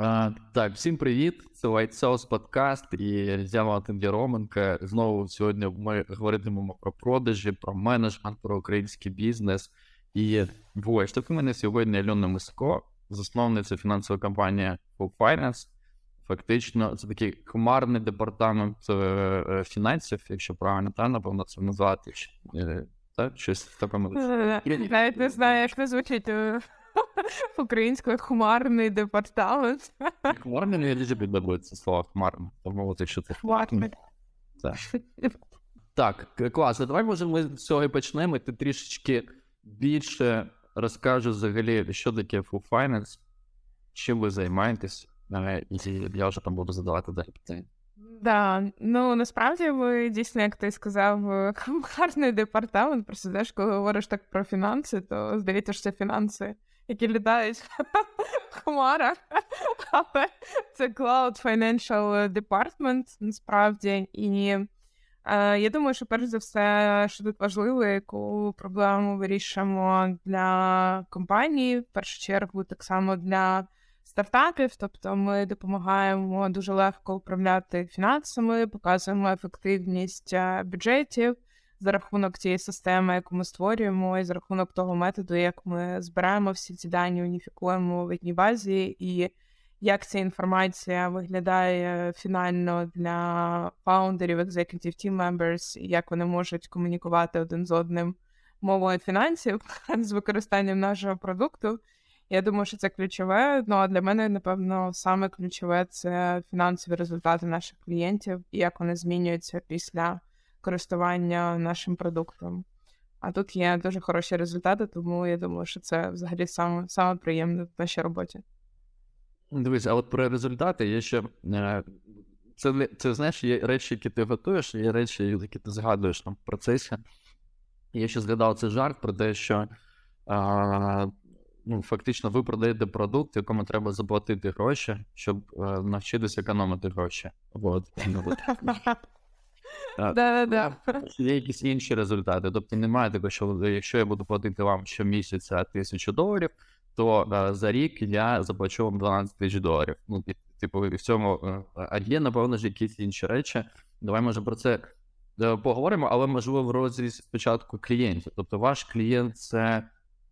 А, Так, всім привіт! Це White Sauce подкаст і я Валентин Яроменко. Знову сьогодні ми говоритимемо про продажі, про менеджмент, про український бізнес. І в мене сьогодні Альона Миско, засновниця фінансової компанії Full Finance. Фактично, це такий хмарний департамент е, е, фінансів, якщо правильно та напевно це назвати. Е, так, щось в такому. Навіть не знаю, як це звучить українською хмарний департамент. Хмарний мені дуже подобається слово хмарний. Тому от якщо це Хмарний. Так, класно. Давай може ми з цього і почнемо. і Ти трішечки більше розкажеш взагалі, що таке Full Finance, чим ви займаєтесь, і я вже там буду задавати далі питання. Да, ну насправді ви дійсно, як ти сказав, гарний департамент. Просто знаєш, коли говориш так про фінанси, то здається, що це фінанси, які літають в хмарах. Але це Cloud Financial Department насправді. І е, я думаю, що перш за все, що тут важливо, яку проблему вирішуємо для компанії, в першу чергу, так само для стартапів, тобто ми допомагаємо дуже легко управляти фінансами, показуємо ефективність е, бюджетів за рахунок цієї системи, яку ми створюємо, і за рахунок того методу, як ми збираємо всі ці дані, уніфікуємо в одній базі, і як ця інформація виглядає фінально для фаундерів, executive team members, і як вони можуть комунікувати один з одним мовою фінансів з використанням нашого продукту. Я думаю, що це ключове. Ну а для мене, напевно, саме ключове це фінансові результати наших клієнтів і як вони змінюються після користування нашим продуктом. А тут є дуже хороші результати, тому я думаю, що це взагалі саме саме приємне в нашій роботі. Дивись, а от про результати є ще. Е, це це знаєш, є речі, які ти готуєш, є речі, які ти згадуєш там в процесі. Я ще згадав цей жарт про те, що а, ну, фактично ви продаєте продукт, якому треба заплатити гроші, щоб е, навчитися економити гроші. От. Є якісь інші результати. Тобто немає такого, що якщо я буду платити вам щомісяця тисячу доларів, то а, е, за рік я заплачу вам 12 тисяч доларів. Ну, типу, в цьому е, а є, напевно, ж якісь інші речі. Давай може про це поговоримо, але можливо в розрізі спочатку клієнтів. Тобто, ваш клієнт це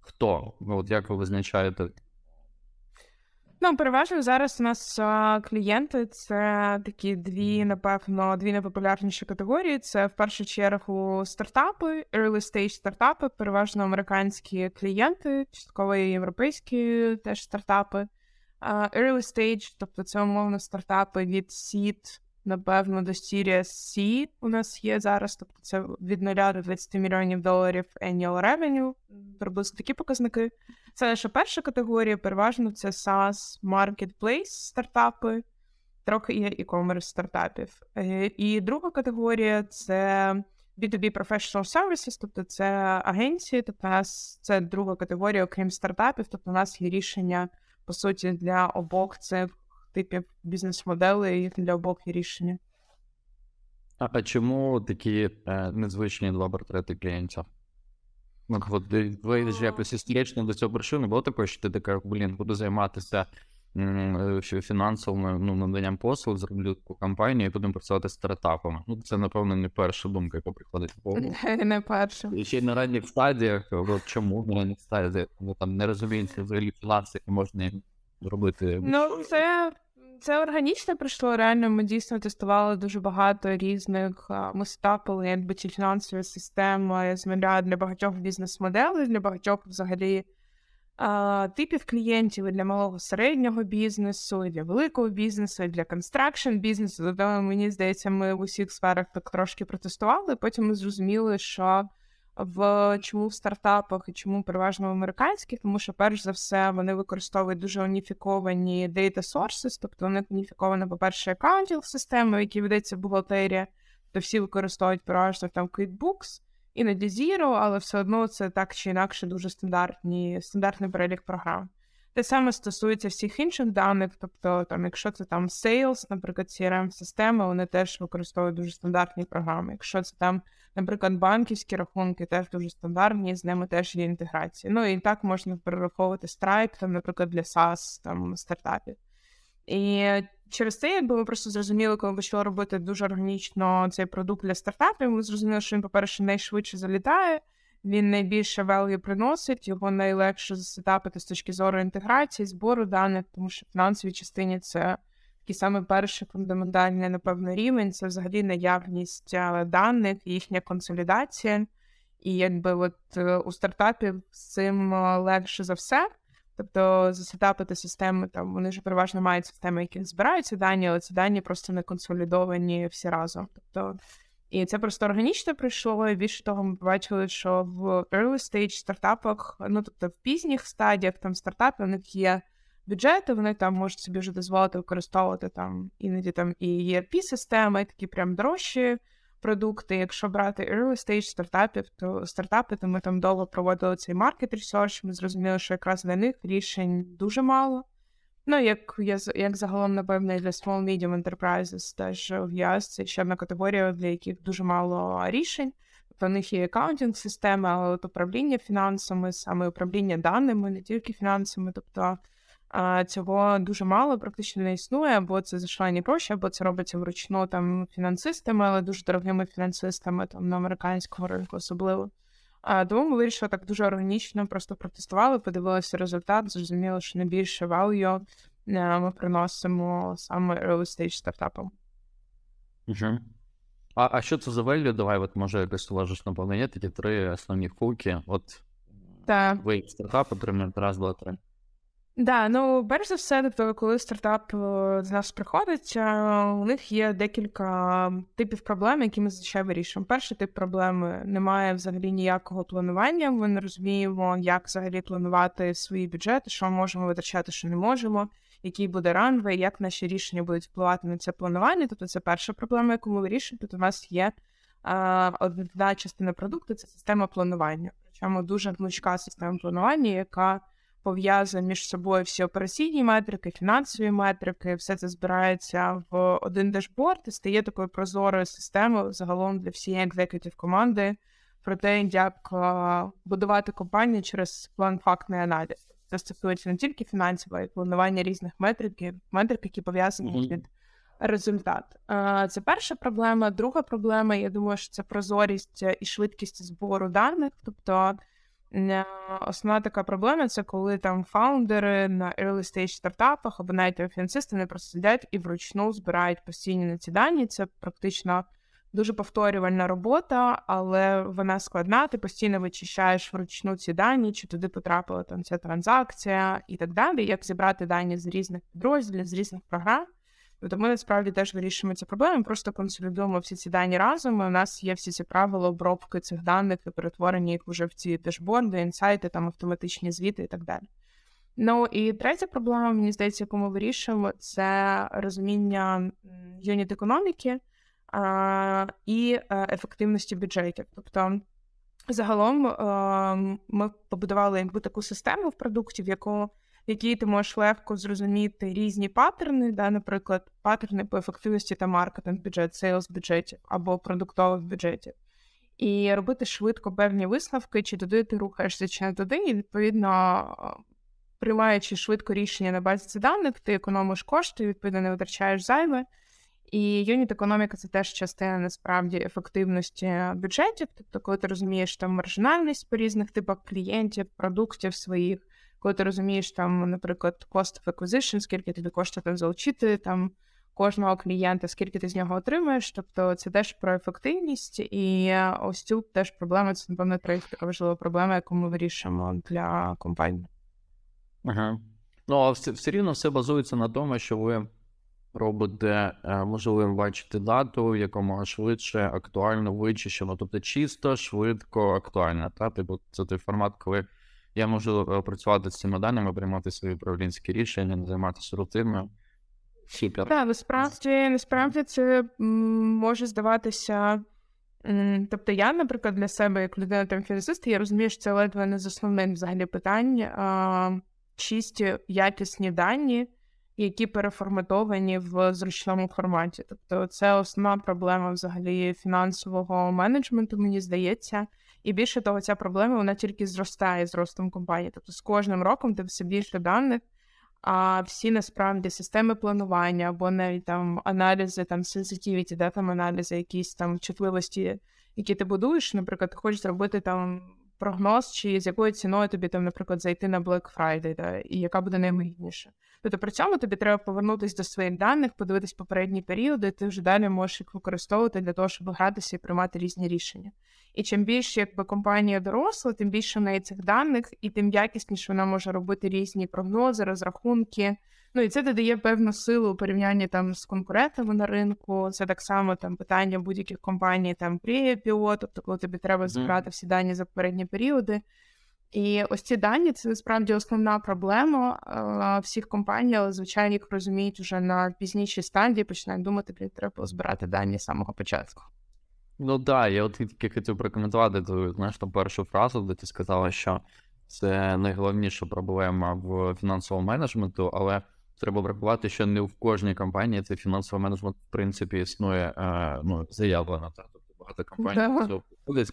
хто? Ну, от як ви визначаєте? Ну, переважно зараз у нас а, клієнти це такі дві, напевно, дві найпопулярніші категорії. Це в першу чергу стартапи, early stage стартапи, переважно американські клієнти, частково європейські теж стартапи. А, early stage, тобто це умовно стартапи від seed напевно, до Series C у нас є зараз, тобто це від 0 до 20 мільйонів доларів annual revenue, приблизно такі показники. Це наша перша категорія, переважно це SaaS Marketplace стартапи, трохи є e-commerce стартапів. Е, і друга категорія це B2B Professional Services, тобто це агенції, тобто у нас це друга категорія, окрім стартапів, тобто у нас є рішення, по суті, для обох цих типів бізнес-моделей для обох рішення. А, а чому такі е, незвичні два портрети клієнтів? Ну, от ви ж якось історично до цього прийшли, не було такого, що ти така, блін, буду займатися м, фінансовим ну, наданням послуг, зроблю таку компанію і будемо працювати з стартапами. Ну, це, напевно, не перша думка, яка приходить в голову. Не перша. І ще й на ранніх стадіях, от чому на ранніх стадіях, ну, там не розуміється взагалі фінанси, які можна робити. Ну, це це органічно прийшло. Реально, ми дійсно тестували дуже багато різних. Ми сетапили якби ці фінансові системи з нуля для багатьох бізнес-моделей, для багатьох взагалі типів клієнтів і для малого середнього бізнесу, і для великого бізнесу, і для construction бізнесу. Тобто, мені здається, ми в усіх сферах так трошки протестували. Потім ми зрозуміли, що в чому в стартапах і чому переважно в американських, тому що, перш за все, вони використовують дуже уніфіковані data sources, тобто вони уніфіковані, по-перше, accounting системи, в якій ведеться бухгалтерія, то всі використовують переважно там QuickBooks, іноді Zero, але все одно це так чи інакше дуже стандартні, стандартний перелік програм. Те саме стосується всіх інших даних, тобто, там, якщо це там Sales, наприклад, crm системи вони теж використовують дуже стандартні програми. Якщо це там, наприклад, банківські рахунки, теж дуже стандартні, з ними теж є інтеграція. Ну і так можна перераховувати Stripe, там, наприклад, для SaaS там, стартапів. І через це, якби ми просто зрозуміли, коли почали робити дуже органічно цей продукт для стартапів, ми зрозуміли, що він, по-перше, найшвидше залітає, він найбільше value приносить, його найлегше засетапити з точки зору інтеграції, збору даних, тому що в фінансовій частині це такий саме перший фундаментальний, напевно, рівень це взагалі наявність даних, їхня консолідація. І якби от е, у стартапів з цим легше за все. Тобто засетапити системи, там вони ж переважно мають системи, які збираються дані, але ці дані просто не консолідовані всі разом. Тобто, і це просто органічно прийшло. І більше того, ми побачили, що в early stage стартапах, ну тобто в пізніх стадіях там стартапи, у них є бюджети, вони там можуть собі вже дозволити використовувати там іноді там і erp системи такі прям дорожчі продукти. Якщо брати early stage стартапів, то стартапи, то ми там довго проводили цей market research, Ми зрозуміли, що якраз для них рішень дуже мало. Ну, як я як загалом, напевно, для small medium enterprises теж в ЄС це ще одна категорія, для яких дуже мало рішень. Тобто в них є аккаунтинг системи, але от управління фінансами, саме управління даними, не тільки фінансами. Тобто цього дуже мало, практично не існує, або це зашалені гроші, або це робиться вручну там фінансистами, але дуже дорогими фінансистами там на американському ринку особливо. А тому ми вирішили так дуже органічно, просто протестували, подивилися результат, зрозуміло, що найбільше value ми приносимо саме early stage стартапам. Угу. А а що це за value? Давай, от може якось уважиш наповнення такі три основні хуки. От так. ви стартап отримали раз, два, три. Да, ну перш за все, тобто, коли стартап е, з нас приходить, е, у них є декілька типів проблем, які ми зазвичай вирішуємо. Перший тип проблеми немає взагалі ніякого планування. Ми не розуміємо, як взагалі планувати свої бюджети, що можемо витрачати, що не можемо, який буде ранвей, як наші рішення будуть впливати на це планування. Тобто, це перша проблема, яку ми вирішуємо. Тобто у нас є одна частина продукту це система планування. Причому дуже гнучка система планування, яка пов'язує між собою всі операційні метрики, фінансові метрики, все це збирається в один дашборд і стає такою прозорою системою загалом для всієї екзекутів команди про те, як будувати компанію через план фактний аналіз. Це стосується не тільки фінансів, а й планування різних метриків, метрик, які пов'язані mm-hmm. від результат. Це перша проблема. Друга проблема, я думаю, що це прозорість і швидкість збору даних. Тобто Основна така проблема це коли там фаундери на early stage стартапах або навіть фінансисти не просто сидять і вручну збирають постійні на ці дані. Це практично дуже повторювальна робота, але вона складна. Ти постійно вичищаєш вручну ці дані, чи туди потрапила там ця транзакція і так далі. Як зібрати дані з різних підрозділів, з різних програм. Тобто ми насправді теж вирішуємо ці проблеми, просто консолідуємо всі ці дані разом. і У нас є всі ці правила обробки цих даних і перетворення їх вже в ці дешборди, інсайти, там автоматичні звіти і так далі. Ну і третя проблема, мені здається, яку ми вирішуємо, це розуміння юніт економіки а, і а, ефективності бюджетів. Тобто, загалом а, ми побудували якби таку систему в продукті, в яку якій ти можеш легко зрозуміти різні паттерни, да, наприклад, паттерни по ефективності та маркетинг бюджет, sales бюджетів або продуктових бюджетів, і робити швидко певні висновки, чи туди ти рухаєшся, чи не туди, і відповідно. Приймаючи швидко рішення на базі цих даних, ти економиш кошти, відповідно, не витрачаєш зайве. І unit економіка це теж частина насправді ефективності бюджетів. Тобто, коли ти розумієш там маржинальність по різних типах клієнтів, продуктів своїх, коли ти розумієш, там, наприклад, cost of acquisition, скільки тобі коштує там залучити там кожного клієнта, скільки ти з нього отримаєш. Тобто це теж про ефективність, і ось цю теж проблема це, напевно, така важлива проблема, яку ми вирішуємо для компанії. Ага. Ну, а все, все рівно все базується на тому, що ви робите е, можливим бачити дату, якомога швидше, актуально, вичищено, тобто чисто, швидко, актуально. Та? Типу, це той формат, коли я можу е, працювати з цими даними, приймати свої управлінські рішення, займатися рутиною. Супер. Так, насправді, насправді це може здаватися. Тобто, я, наприклад, для себе, як людина там фінансист, я розумію, що це ледве не з основних взагалі питань. Чисті якісні дані, які переформатовані в зручному форматі. Тобто, це основна проблема взагалі фінансового менеджменту, мені здається. І більше того, ця проблема вона тільки зростає з ростом компанії. Тобто з кожним роком ти все більше даних а всі насправді системи планування або навіть там аналізи, там sensitivity, да, там аналізи, якісь там чутливості, які ти будуєш. Наприклад, ти хочеш зробити там прогноз, чи з якою ціною тобі там, наприклад, зайти на Black Friday, да, і яка буде найвигідніша. Тобто при цьому тобі треба повернутися до своїх даних, подивитись попередні періоди, ти вже далі можеш їх використовувати для того, щоб гратися і приймати різні рішення. І чим більше якби компанія доросла, тим більше в неї цих даних, і тим якісніше вона може робити різні прогнози, розрахунки. Ну і це додає певну силу у порівнянні там з конкурентами на ринку. Це так само там питання будь-яких компаній, там pre тобто коли тобі треба збирати всі дані за попередні періоди. І ось ці дані це насправді основна проблема а, всіх компаній, але звичайно їх розуміють вже на пізнішій стадії, починають думати, що треба збирати дані з самого початку. Ну так, я от тільки хотів прокоментувати ту знаєш, ту першу фразу, де ти сказала, що це найголовніша проблема в фінансовому менеджменту, але треба врахувати, що не в кожній компанії цей фінансовий менеджмент, в принципі, існує е, ну, заявлено. Та? Тобто багато компаній цього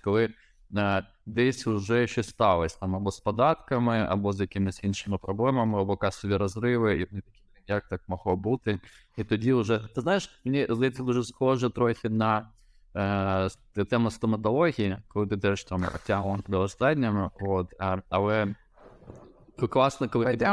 коли е, десь вже щось сталося там або з податками, або з якимись іншими проблемами, або касові розриви, і вони такі, як так могло бути? І тоді вже, ти знаєш, мені здається, дуже схоже трохи на е, тему стоматології, коли ти теж там тягнув до останнього, от, а, але класно, коли ти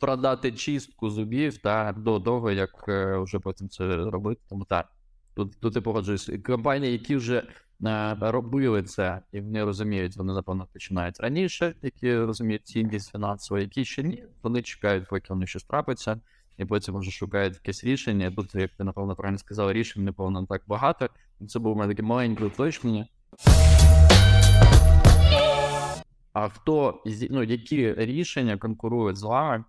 продати чистку зубів та до того, як е, вже потім це робити. Тому так, тут, тут я погоджуюсь. Компанії, які вже е, робили це і вони розуміють, вони напевно починають раніше, які розуміють цінність фінансово, які ще ні, вони чекають, поки вони щось трапиться, і потім вже шукають якесь рішення. Тут, як ти напевно правильно сказав, рішень напевно так багато. Це мене таке маленьке уточнення. А хто ну, які рішення конкурують з вами?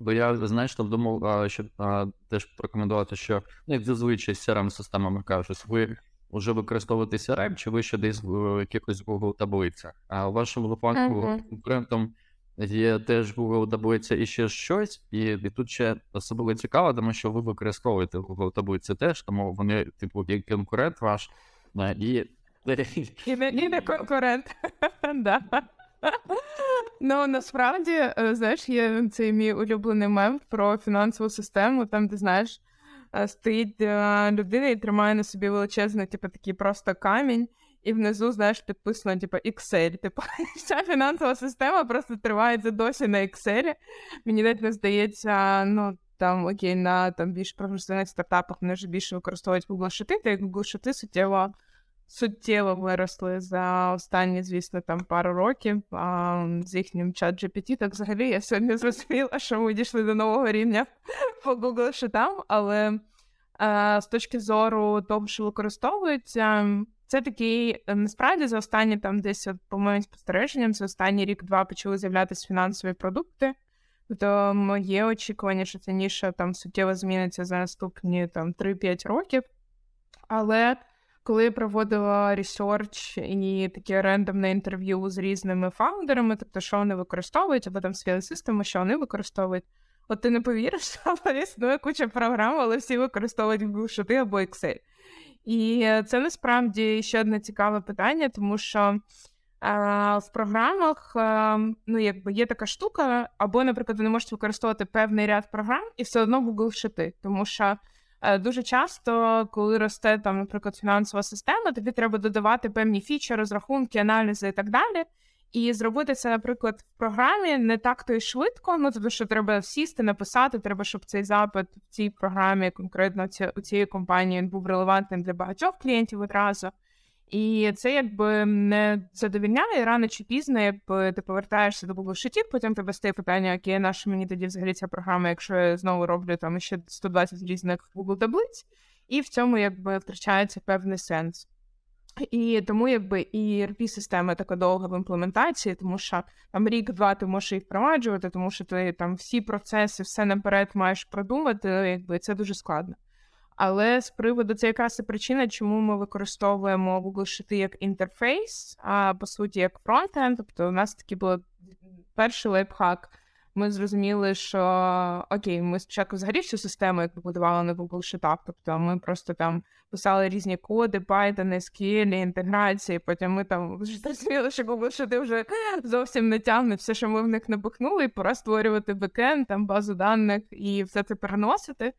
Бо я, знаєш, там думав, що а, теж прокоментувати, що ну, як зазвичай з crm системами кажуть, ви вже використовуєте CRM, чи ви ще десь в якихось Google таблицях. А в вашому випадку Мгм. конкурентом є теж Google таблиця і ще щось, і, і тут ще особливо цікаво, тому що ви використовуєте Google таблиці теж, тому вони, типу, як конкурент ваш, І і не конкурент. Ну насправді, е, знаєш, є цей мій улюблений мем про фінансову систему, там, де знаєш, е, стоїть е, людина і тримає на собі величезний, типу, такий просто камінь, і внизу, знаєш, підписано, типу, Excel. Типу, вся фінансова система просто тривається досі на Excel. Мені навіть не здається, ну. Там окей, на там більш професійних стартапах вони вже більше використовують Google Sheet, та Google Sheet суттєво суттєво виросли за останні, звісно, там пару років а, з їхнім чат GPT. Так взагалі я сьогодні зрозуміла, що ми дійшли до нового рівня по Google Sheetам, але а, з точки зору того, що використовується, це такий е, насправді за останні там десь по моїм спостереженням, за останній рік-два почали з'являтися фінансові продукти. Тобто моє очікування, що ця ніша там суттєво зміниться за наступні там 3-5 років. Але коли я проводила ресерч і таке рандомне інтерв'ю з різними фаундерами, тобто, що вони використовують, або там свої системи, що вони використовують. От ти не повіриш, але існує куча програм, але всі використовують Google Sheet або Excel. І це насправді ще одне цікаве питання, тому що а, в програмах а, ну, якби є така штука, або, наприклад, ви не можете використовувати певний ряд програм і все одно Google Sheet, тому що Дуже часто, коли росте там, наприклад, фінансова система, тобі треба додавати певні фічі, розрахунки, аналізи і так далі. І зробити це, наприклад, в програмі не так то й швидко. Ну тобто, що треба сісти, написати, треба, щоб цей запит в цій програмі, конкретно ці- у цієї компанії, був релевантним для багатьох клієнтів одразу. І це якби не задовільняє рано чи пізно, якби ти повертаєшся до Google Sheet, потім тебе стає питання, окей, на що мені тоді взагалі ця програма, якщо я знову роблю там ще 120 різних Google таблиць, і в цьому якби втрачається певний сенс. І тому якби і erp система така довга в імплементації, тому що там рік-два ти можеш їх впроваджувати, тому що ти там всі процеси, все наперед маєш продумати, якби це дуже складно. Але з приводу це якраз і причина, чому ми використовуємо Google Sheet як інтерфейс, а по суті як фронтенд. Тобто у нас такий був перший лайфхак. ми зрозуміли, що окей, ми спочатку взагалі всю систему як побудували на Google Sheetах, тобто ми просто там писали різні коди, Python, SQL, інтеграції. Потім ми там зрозуміли, що Google Sheet вже зовсім не тягне все, що ми в них набухнули, і пора створювати бекенд, там базу даних і все це переносити.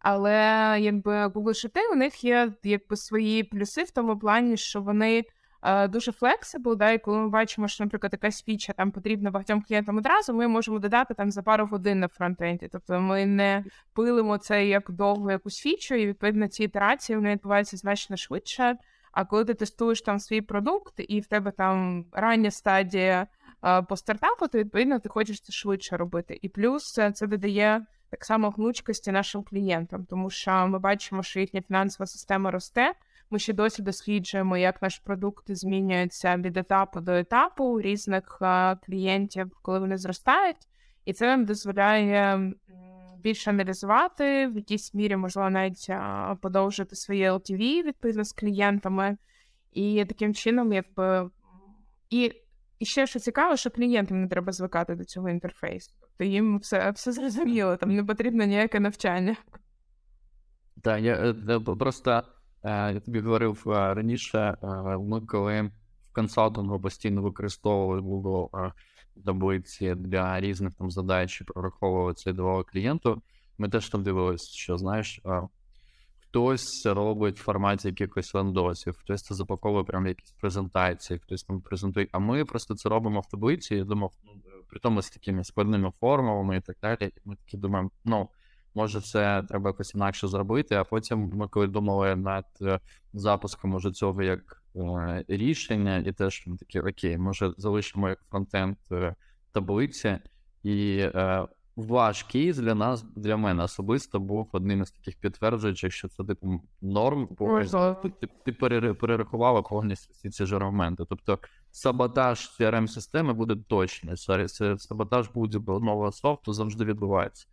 Але якби Google Sheet, у них є якби свої плюси в тому плані, що вони е, дуже flexible, да, і коли ми бачимо, що, наприклад, якась фіча там потрібна багатьом клієнтам одразу, ми можемо додати там за пару годин на фронтенді. Тобто ми не пилимо це як довго якусь фічу, і відповідно ці ітерації вони відбуваються значно швидше. А коли ти тестуєш там свій продукт, і в тебе там рання стадія е, по стартапу, то відповідно ти хочеш це швидше робити. І плюс е, це додає так само гнучкості нашим клієнтам, тому що ми бачимо, що їхня фінансова система росте. Ми ще досі досліджуємо, як наш продукт змінюється від етапу до етапу у різних клієнтів, коли вони зростають, і це нам дозволяє більше аналізувати, в якійсь мірі можливо навіть подовжити своє LTV відповідно з клієнтами, і таким чином, якби і. І ще що цікаво, що клієнтам не треба звикати до цього інтерфейсу. Тобто їм все все зрозуміло, там не потрібно ніяке навчання. Так, я е, просто Е, я тобі говорив е, раніше, ми коли в консалтингу постійно використовували Google таблиці для різних там задач прораховували це до клієнту, ми теж там дивилися, що знаєш, хтось це робить в форматі якихось лендосів, хтось це запаковує прямо якісь презентації, хтось там презентує. А ми просто це робимо в таблиці. Я думав, ну при тому з такими складними формулами і так далі. І ми такі думаємо, ну може це треба якось інакше зробити. А потім ми коли думали над е, запуском може цього як е, рішення, і теж такі окей, може залишимо як фронтенд е, таблиці, і е, ваш кейс для нас, для мене особисто був одним із таких підтверджуючих, що це типу норм, бо ти, ти перерахувала повністю всі ці ж аргументи. Тобто саботаж crm системи буде точний. Саботаж будь-якого софту завжди відбувається.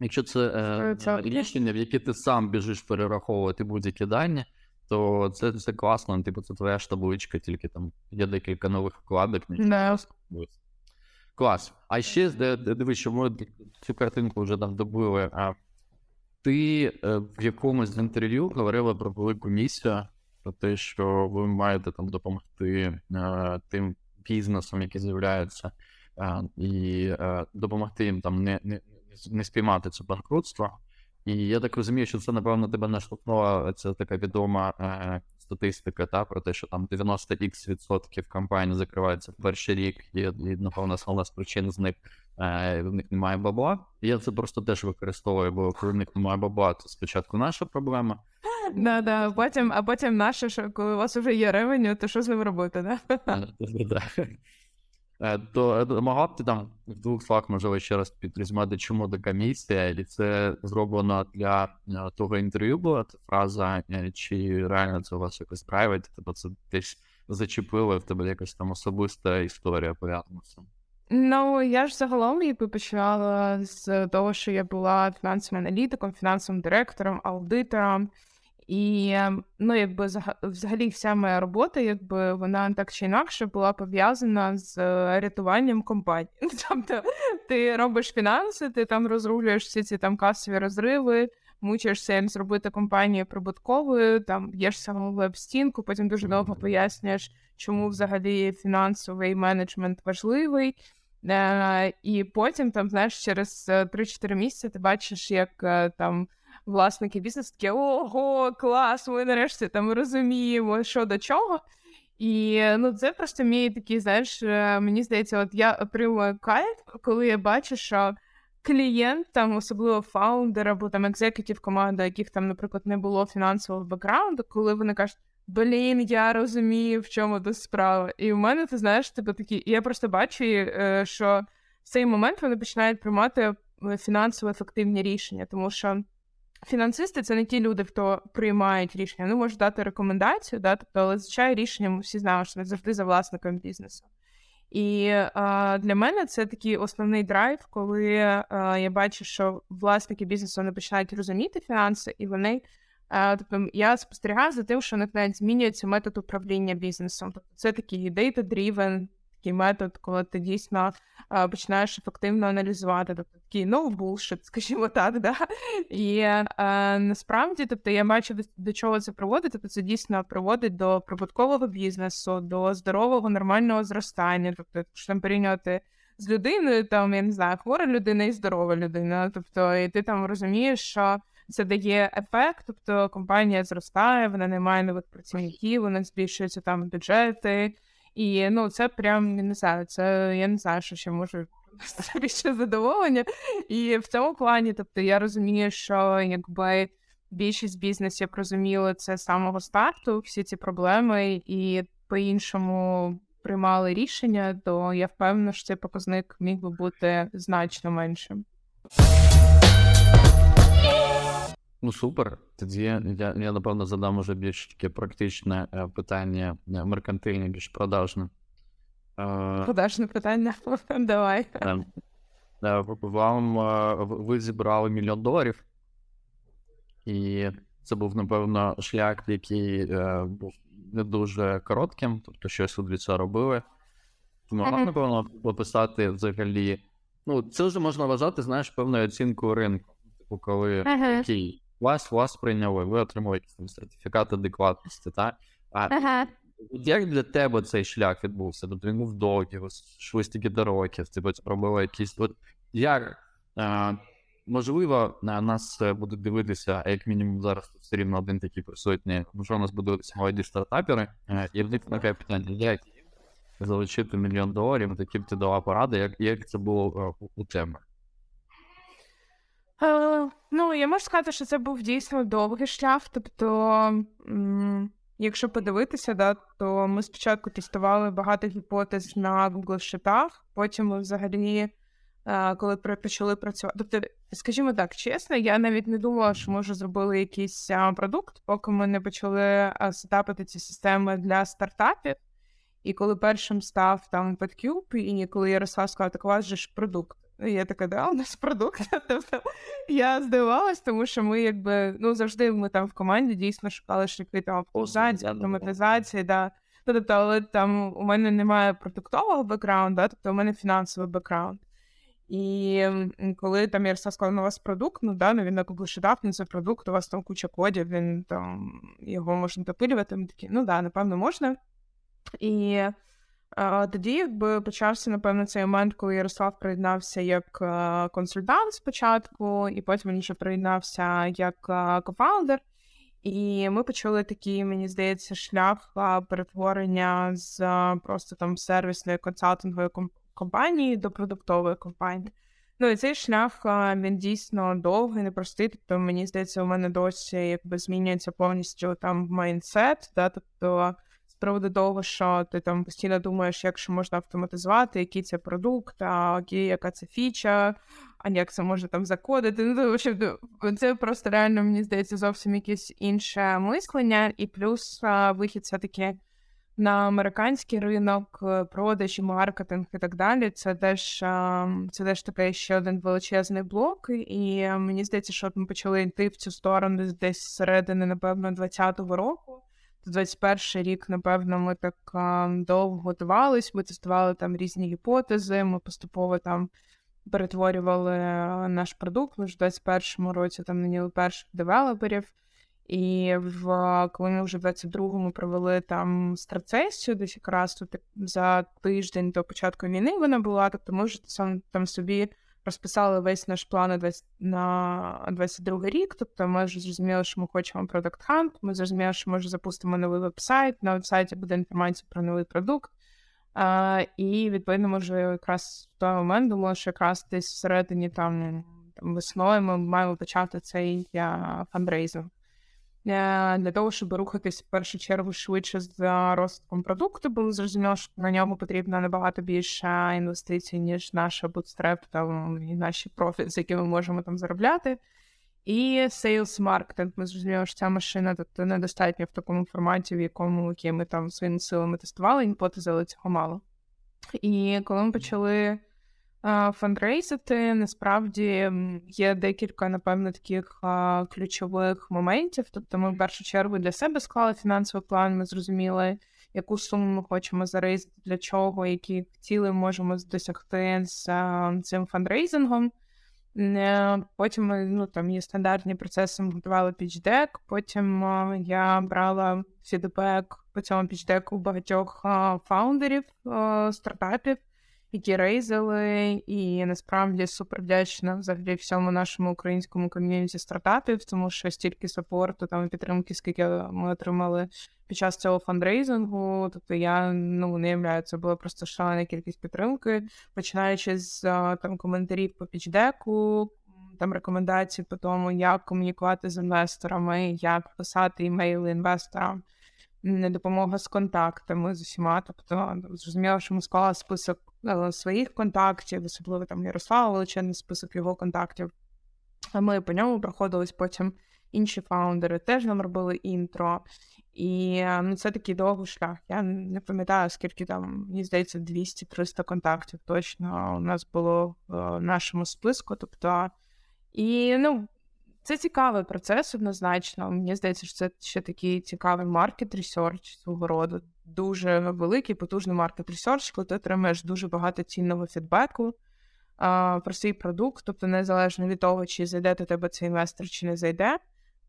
Якщо це е, рішення, в яке ти сам біжиш перераховувати будь-які дані, то це це класно, типу, це твоя ж табличка, тільки там є декілька нових вкладок. Не. Клас. А ще дивись, що ми цю картинку вже там добили. А ти е, в якомусь з інтерв'ю говорила про велику місію, про те, що ви маєте там допомогти е, тим бізнесам, які з'являються, е, і допомогти їм там не не не спіймати це банкрутство. І я так розумію, що це, напевно, тебе наштовхнула ця така відома статистика, та, про те, що там 90 відсотків компаній закриваються в перший рік, і, і напевно, основна з причин з них е, в них немає бабла. І я це просто теж використовую, бо коли в них немає бабла, то спочатку наша проблема. Да, да, потім, А потім наша, що коли у вас вже є ревеню, то що з ним робити, да? Е, то могла б ти там в двох словах, можливо, ще раз підрізмати, чому така місія, і це зроблено для е, того інтерв'ю була ця фраза, чи реально це у вас якось прайвет, тобто це десь зачепило в тебе якась там особиста історія пов'язана з цим? Ну, я ж загалом якби почала з того, що я була фінансовим аналітиком, фінансовим директором, аудитором. І ем, ну, якби взагалі вся моя робота, якби вона так чи інакше була пов'язана з е, рятуванням компанії. Тобто ти робиш фінанси, ти там розрулюєш всі ці там касові розриви, мучишся зробити компанію прибутковою, там б'єш саму веб-стінку, потім дуже довго пояснюєш, чому взагалі фінансовий менеджмент важливий. Е, І потім, там, знаєш, через 3-4 е, місяці ти бачиш, як там власники бізнесу такі ого, клас, ми нарешті там розуміємо, що до чого. І ну, це просто мій такий, знаєш, е, мені здається, от я отримую кайф, коли я бачу, що клієнт, там, особливо фаундер або там екзекутів команда, яких там, наприклад, не було фінансового бекграунду, коли вони кажуть, блін, я розумію, в чому тут справа. І в мене, ти знаєш, типу такі, я просто бачу, е, що в цей момент вони починають приймати е, фінансово ефективні рішення, тому що. Фінансисти це не ті люди, хто приймають рішення. Вони можуть дати рекомендацію, да? тобто, але звичайно рішення ми всі знаємо, що не завжди за власником бізнесу. І а, для мене це такий основний драйв, коли а, я бачу, що власники бізнесу вони починають розуміти фінанси, і вони а, тобто я спостерігаю за тим, що них навіть змінюється метод управління бізнесом. Тобто це такий data-driven, такий метод, коли ти дійсно а, починаєш ефективно аналізувати, тобто такий no bullshit, скажімо так, да? І а, насправді, тобто я бачу до чого це приводить, тобто це дійсно приводить до прибуткового бізнесу, до здорового нормального зростання, тобто якщо там порівнювати з людиною, там я не знаю, хвора людина і здорова людина. Тобто, і ти там розумієш, що це дає ефект, тобто компанія зростає, вона не має нових працівників, вона збільшується там бюджети. І ну, це прям не знаю, це я не знаю, що ще можу більше задоволення. І в цьому плані, тобто, я розумію, що якби більшість бізнесів розуміли це з самого старту, всі ці проблеми, і по-іншому приймали рішення, то я впевнена, що цей показник міг би бути значно меншим. Ну, супер. Тоді я, я напевно задам уже більш таке практичне е, питання, е, меркантильне, більш продажне. Е, продажне питання. Давай. Вам ви зібрали мільйон доларів, і це був, напевно, шлях, який був не дуже коротким, тобто щось для цього робили. Тому mm-hmm. напевно, описати взагалі. Ну, це вже можна вважати, знаєш, певною оцінкою ринку. Типу, коли uh-huh. Вас вас прийняли, ви якийсь сертифікат адекватності, так? А uh-huh. як для тебе цей шлях відбувся? Тобто він був довгий, ви йшли стільки до років, типу, робили якісь. От як, а, можливо, на нас будуть дивитися, а як мінімум зараз все рівно один такий присутній, можливо, нас будуть дивитися молоді стартапери, і в них таке питання, як залучити мільйон доларів, такі б ти дала поради, як як це було у, у тебе? Е, ну, я можу сказати, що це був дійсно довгий шлях. Тобто, якщо подивитися, да, то ми спочатку тестували багато гіпотез на Google Шитах, потім ми взагалі, е, коли почали працювати. Тобто, скажімо так, чесно, я навіть не думала, що може зробили якийсь продукт, поки ми не почали сетапити ці системи для стартапів. І коли першим став там PetCube, і коли Ярослав сказав, так у вас же ж продукт. І я така, да, у нас продукт. Тобто я здивувалась, тому що ми якби ну завжди ми там в команді дійсно шукали шляхи там оптимізації, автоматизації, да. Ну, тобто, але там у мене немає продуктового бекграунду, да, тобто у мене фінансовий бекграунд. І коли там Ярослав сказав, ну, у вас продукт, ну да, ну він на Google дав, ну це продукт, у вас там куча кодів, він там його можна допилювати. Ми такі, ну да, напевно, можна. І тоді якби почався, напевно, цей момент, коли Ярослав приєднався як консультант спочатку, і потім він ще приєднався як кофаундер. І ми почали такий, мені здається, шлях перетворення з просто там сервісної консалтингової компанії до продуктової компанії. Ну і цей шлях він дійсно довгий, непростий. Тобто, мені здається, у мене досі якби змінюється повністю там майндсет, да, тобто приводу того, що ти там постійно думаєш, як що можна автоматизувати, який це продукт, а окей, яка це фіча, а як це можна там закодити. Ну, це просто реально, мені здається, зовсім якесь інше мислення, і плюс вихід все-таки на американський ринок, е, продажі, маркетинг і так далі. Це теж це теж такий ще один величезний блок. І мені здається, що ми почали йти в цю сторону десь середини, напевно, 20-го року. 21 рік, напевно, ми так довго готувались, ми тестували там різні гіпотези, ми поступово там перетворювали наш продукт. Ми ж в 21-му році там наняли перших девелоперів. І в коли ми вже в 22-му провели там страцесію, десь якраз тут за тиждень до початку війни вона була, тобто ми вже там собі розписали весь наш план на 22 рік. Тобто ми вже зрозуміли, що ми хочемо продакт Hunt, Ми зрозуміли, що ми вже запустимо новий веб-сайт. На веб-сайті буде інформація про новий продукт. А, І відповідно, ми вже якраз в той момент думали, що якраз десь всередині там, там весною ми маємо почати цей фандрейзинг. Е, для того, щоб рухатись в першу чергу швидше з розвитком продукту, бо зрозуміло, що на ньому потрібно набагато більше інвестицій, ніж наша bootstrap там, і наші профіт, з якими ми можемо там заробляти. І sales маркетинг. Ми зрозуміли, що ця машина тобто, недостатньо в такому форматі, в якому які ми там своїми силами тестували, гіпотези, але цього мало. І коли ми почали фандрейзити. Насправді є декілька, напевно, таких ключових моментів. Тобто, ми в першу чергу для себе склали фінансовий план. Ми зрозуміли, яку суму ми хочемо зарейзити, для чого, які цілі можемо досягти з цим фандрейзингом. Е, потім ну, там є стандартні процеси, ми готували пічдек, потім я брала фідбек по цьому пічдеку багатьох фаундерів стартапів які рейзили, і насправді супер вдячна взагалі всьому нашому українському ком'юніті стартапів, тому що стільки сапорту там підтримки, скільки ми отримали під час цього фандрейзингу. Тобто я ну не являю, це була просто шалена кількість підтримки, починаючи з там коментарів по пічдеку. Там рекомендації по тому, як комунікувати з інвесторами, як писати імейли інвесторам, допомога з контактами з усіма. Тобто, зрозуміло, що ми список е, своїх контактів, особливо там Ярослава величезний список його контактів. А ми по ньому проходились потім інші фаундери, теж нам робили інтро. І ну, це такий довгий шлях. Я не пам'ятаю, скільки там, мені здається, 200-300 контактів точно у нас було в нашому списку. Тобто, і ну, це цікавий процес однозначно. Мені здається, що це ще такий цікавий market research свого роду. Дуже великий, потужний market research, коли ти отримаєш дуже багато цінного фідбеку а, про свій продукт, тобто незалежно від того, чи зайде до тебе цей інвестор, чи не зайде.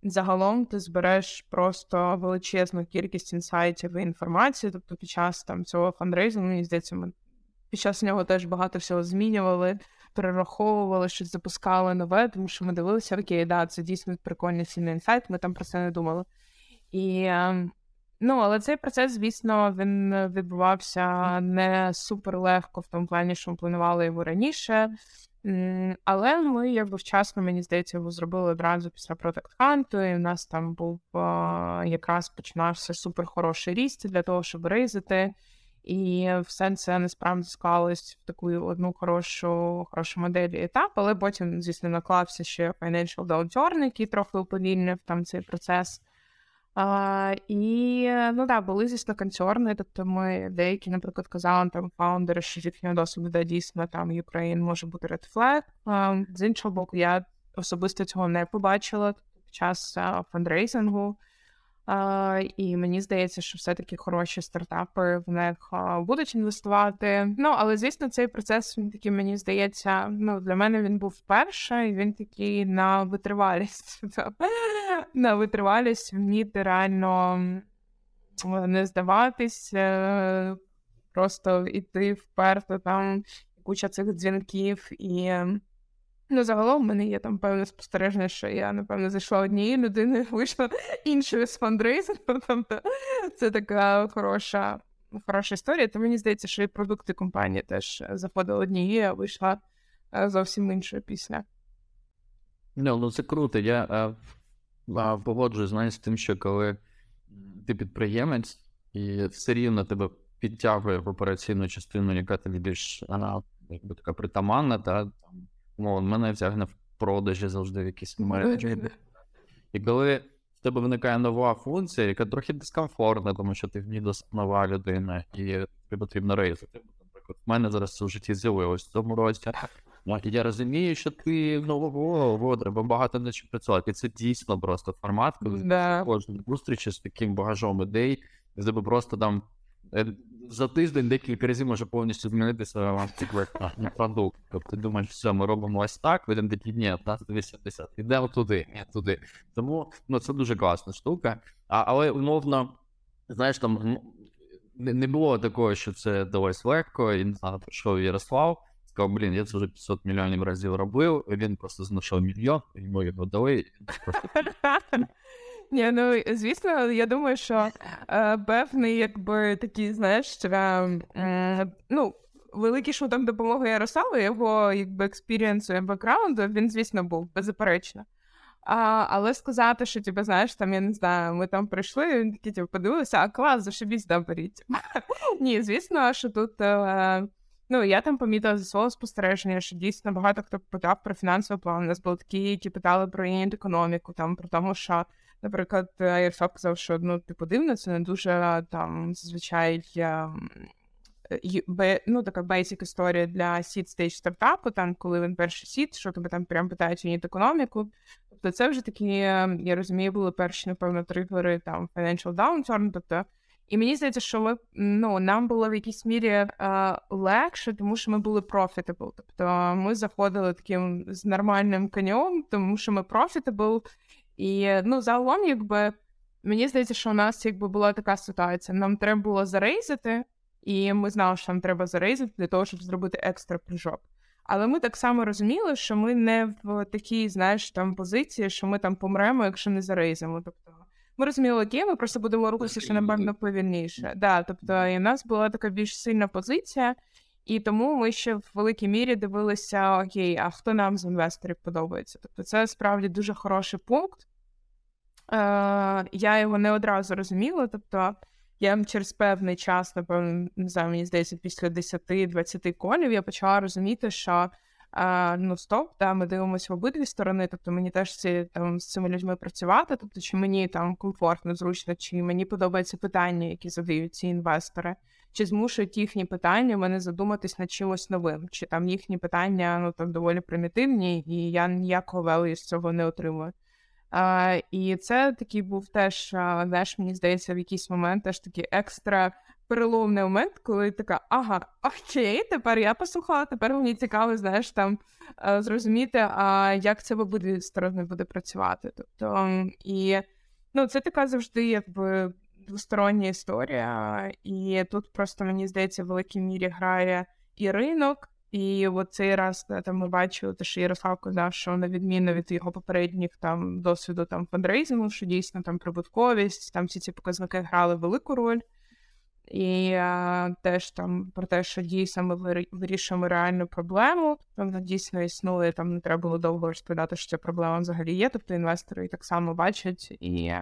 Загалом ти збереш просто величезну кількість інсайтів і інформації. Тобто, під час там цього фандрейзингу, мені здається, ми під час нього теж багато всього змінювали перераховували, щось запускали нове, тому що ми дивилися, окей, да, це дійсно прикольний сильний інсайт, ми там про це не думали. І ем, ну, але цей процес, звісно, він відбувався не супер легко в тому плані, що ми планували його раніше. Але ми якби вчасно, мені здається, його зробили одразу після Product Hunt, і в нас там був якраз починався супер хороший ріст для того, щоб рейзити. І все це насправді склалось в таку одну хорошу хорошу модель етап, але потім, звісно, наклався ще Financial Downturn, який трохи уповільнив там цей процес. А, І ну да, були, звісно, концерни. Тобто ми деякі, наприклад, казали там фаундери, що з їхнього досвіду да, дійсно там Ukraine може бути Red Flag. А, З іншого боку, я особисто цього не побачила під час фандрейзингу. І мені здається, що все-таки хороші стартапи в них будуть інвестувати. Ну, але звісно, цей процес він такий, мені здається, ну для мене він був вперше, і він такий на витривалість. на витривалість вміти реально не здаватись, е, просто йти вперто там куча цих дзвінків і. Ну, загалом в мене є там певне спостереження, що я, напевно, зайшла однією людиною, вийшла іншою з фандрейзингу. Тобто це така хороша хороша історія. То мені здається, що і продукти компанії теж заходили однією, а вийшла е, зовсім іншою після. Ну, ну це круто. Я а, а, погоджуюсь знаєш, з тим, що коли ти підприємець, і все рівно тебе підтягує в операційну частину, яка тобі більш вона, якби така притаманна, та там. Ну, мене тягне в продажі завжди в якісь моменти. І коли в тебе виникає нова функція, яка трохи дискомфортна, тому що ти в ній досить нова людина, і тобі потрібно рейзити. Наприклад, в мене зараз це в житті з'явилось в цьому році. І я розумію, що ти нового треба багато над чим працювати. І це дійсно просто формат, коли да. кожної зустрічі з таким багажом ідей, з тебе просто там е, за тиждень декілька разів може повністю змінитися вам продукт. Тобто ти думаєш, все, ми робимо ось так, видимо такі, ні, 1580, йдемо туди, ні, туди. Тому ну, це дуже класна штука. А, Але умовно, знаєш, там не, не було такого, що це далось легко, і знаю, прийшов Ярослав. Сказав, блін, я це вже 500 мільйонів разів робив, він просто знайшов мільйон, йому його дали. Ні, ну звісно, я думаю, що е, певний, якби такий, знаєш, е, ну, великий шматок допомоги Ярославу, його якби experience у і бекграунду, він, звісно, був беззаперечно. А, Але сказати, що тебе типу, знаєш, там я не знаю, ми там прийшли, він такий типу, подивилися, а клас, зашибісь, да, беріть. Ні, звісно, що тут. Е, Ну, я там помітила за свого спостереження, що дійсно багато хто питав про фінансовий план. У нас були такі, які питали про економіку, там про тому, що Наприклад, Ярослав казав, що ну, типу дивно, це не дуже там зазвичай ну, така basic історія для seed stage стартапу, там, коли він перший сід, що тебе там прям питають юніт економіку. Тобто це вже такі, я розумію, були перші, напевно, тригери там financial downturn, тобто І мені здається, що ми ну нам було в якійсь мірі е, легше, тому що ми були profitable. Тобто ми заходили таким з нормальним конем, тому що ми profitable. І ну загалом, якби мені здається, що у нас якби була така ситуація. Нам треба було зарейзити, і ми знали, що нам треба зарейзити для того, щоб зробити екстра прыжок. Але ми так само розуміли, що ми не в такій, знаєш, там позиції, що ми там помремо, якщо не зарейзимо. Тобто ми розуміли, окей, ми просто будемо рухатися ще напевно повільніше. Да, тобто, і в нас була така більш сильна позиція, і тому ми ще в великій мірі дивилися: окей, а хто нам з інвесторів подобається? Тобто, це справді дуже хороший пункт. Е, Я його не одразу розуміла. Тобто, я через певний час, напевно, не знаю, мені здається, після 10-20 колів я почала розуміти, що а, ну стоп, да, ми дивимося в обидві сторони. Тобто мені теж ці там з цими людьми працювати. Тобто, чи мені там комфортно, зручно, чи мені подобаються питання, які задають ці інвестори, чи змушують їхні питання мене задуматись над чимось новим, чи там їхні питання ну там доволі примітивні, і я ніякого велію з цього не отримую. А, І це такий був теж, знаєш, мені здається, в якийсь момент теж такий екстра переломний момент, коли така, ага, окей, тепер я послухала, тепер мені цікаво, знаєш, там зрозуміти, а як це в обидві сторони буде працювати. Тобто, і ну, це така завжди якби двостороння історія, і тут просто мені здається, в великій мірі грає і ринок. І от цей раз там ми бачили, те, що Ярослав казав, що на відміну від його попередніх там досвіду там фандрейзингу, що дійсно там прибутковість, там всі ці показники грали велику роль. І а, теж там про те, що дійсно ми вирішуємо реальну проблему. Вона дійсно існує. Там не треба було довго розповідати, що ця проблема взагалі є. Тобто інвестори так само бачать, і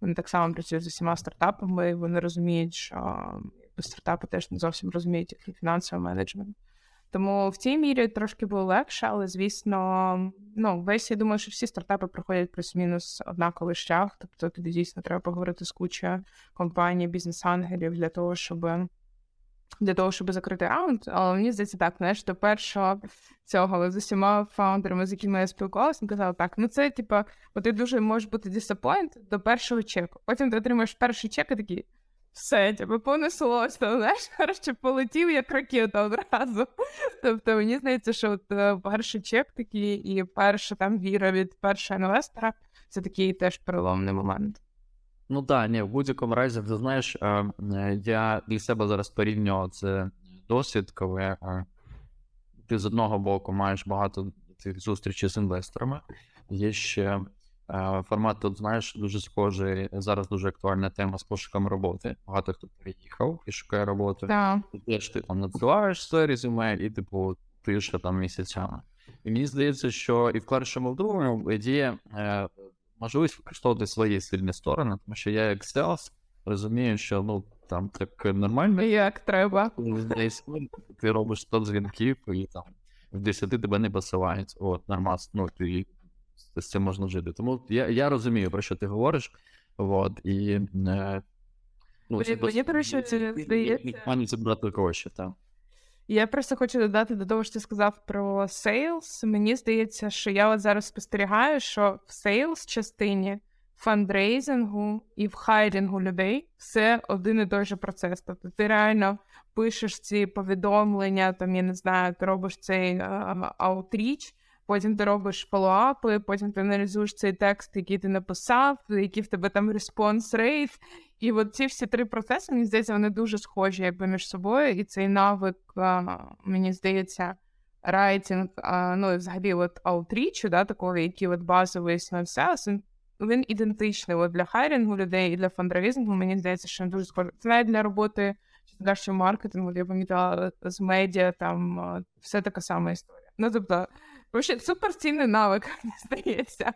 вони так само працюють з усіма стартапами. і Вони розуміють, що стартапи теж не зовсім розуміють їхній фінансовий менеджмент. Тому в цій мірі трошки було легше, але звісно, ну весь я думаю, що всі стартапи проходять плюс-мінус однаковий шлях. Тобто тоді дійсно треба поговорити з кучою компаній, бізнес-ангелів для того, щоб для того, щоб закрити раунд. Але мені здається, так, знаєш, до першого цього з усіма фаундерами, з якими я спілкувалася, казала, так, ну це типа, бо ти дуже можеш бути disappointed до першого чеку. Потім ти отримаєш перший чек і такий все, тебе понеслося, знаєш, коротше, полетів як ракета одразу. Тобто мені здається, що от е, перший чек такий і перша там віра від першого інвестора це такий теж переломний момент. Ну так, ні, в будь-якому разі, ти знаєш, е, е, я для себе зараз порівнював це досвід, коли ти з одного боку маєш багато цих зустрічей з інвесторами. Є ще Е, формат тут, знаєш, дуже схожий. Зараз дуже актуальна тема з пошуком роботи. Багато хто переїхав і шукає роботу. Да. Теж ти там надсилаєш своє резюме, і типу ти ще там місяцями. І мені здається, що і в першому другому є е, можливість використовувати свої сильні сторони, тому що я як селс розумію, що ну там так нормально. Як треба. Ти робиш 100 дзвінків і там в 10 тебе не посилають. От, нормально, ну ти з цим можна жити. Тому я я розумію, про що ти говориш. От, і, е, ну, Мені, речі, це здається... Пані це брати гроші, так. Я просто хочу додати до того, що ти сказав про sales. Мені здається, що я от зараз спостерігаю, що в sales частині фандрейзингу і в хайрінгу людей все один і той же процес. Тобто ти реально пишеш ці повідомлення, там я не знаю, ти робиш цей outreach, потім ти робиш follow-up и, потім ти аналізуєш цей текст, який ти написав, який в тебе там response rate. І от ці всі три процеси, мені здається, вони дуже схожі якби між собою. І цей навик, мені здається, writing, ну і взагалі от outreach у, да, такого, який от базовий sales, він, ідентичний от для хайрінгу людей і для фандрейзингу, мені здається, що він дуже схожий. Це навіть для роботи що маркетингу, я пам'ятала з медіа, там все така сама історія. Ну, тобто, Вообще, суперцінний навик, мені здається.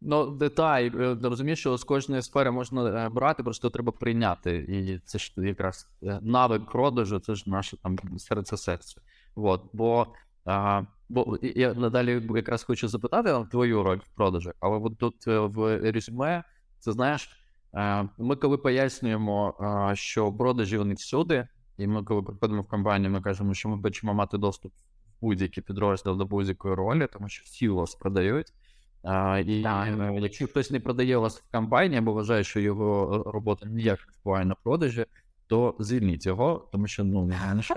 Ну, деталь, е, розумієш, що з кожної сфери можна е, брати, просто треба прийняти. І це ж якраз е, навик продажу, це ж наше там серце серце. От, бо а, бо я надалі якраз хочу запитати твою роль в продажах, але от тут в резюме, це знаєш, ми коли пояснюємо, що продажі вони всюди, і ми коли приходимо в компанію, ми кажемо, що ми хочемо мати доступ будь-який підрозділ до будь-якої ролі, тому що всі вас продають. А, І Так. е, якщо хтось не продає у вас в компанії або вважає, що його е, робота ніяк не впливає на продажі, то звільніть його, тому що ну не що.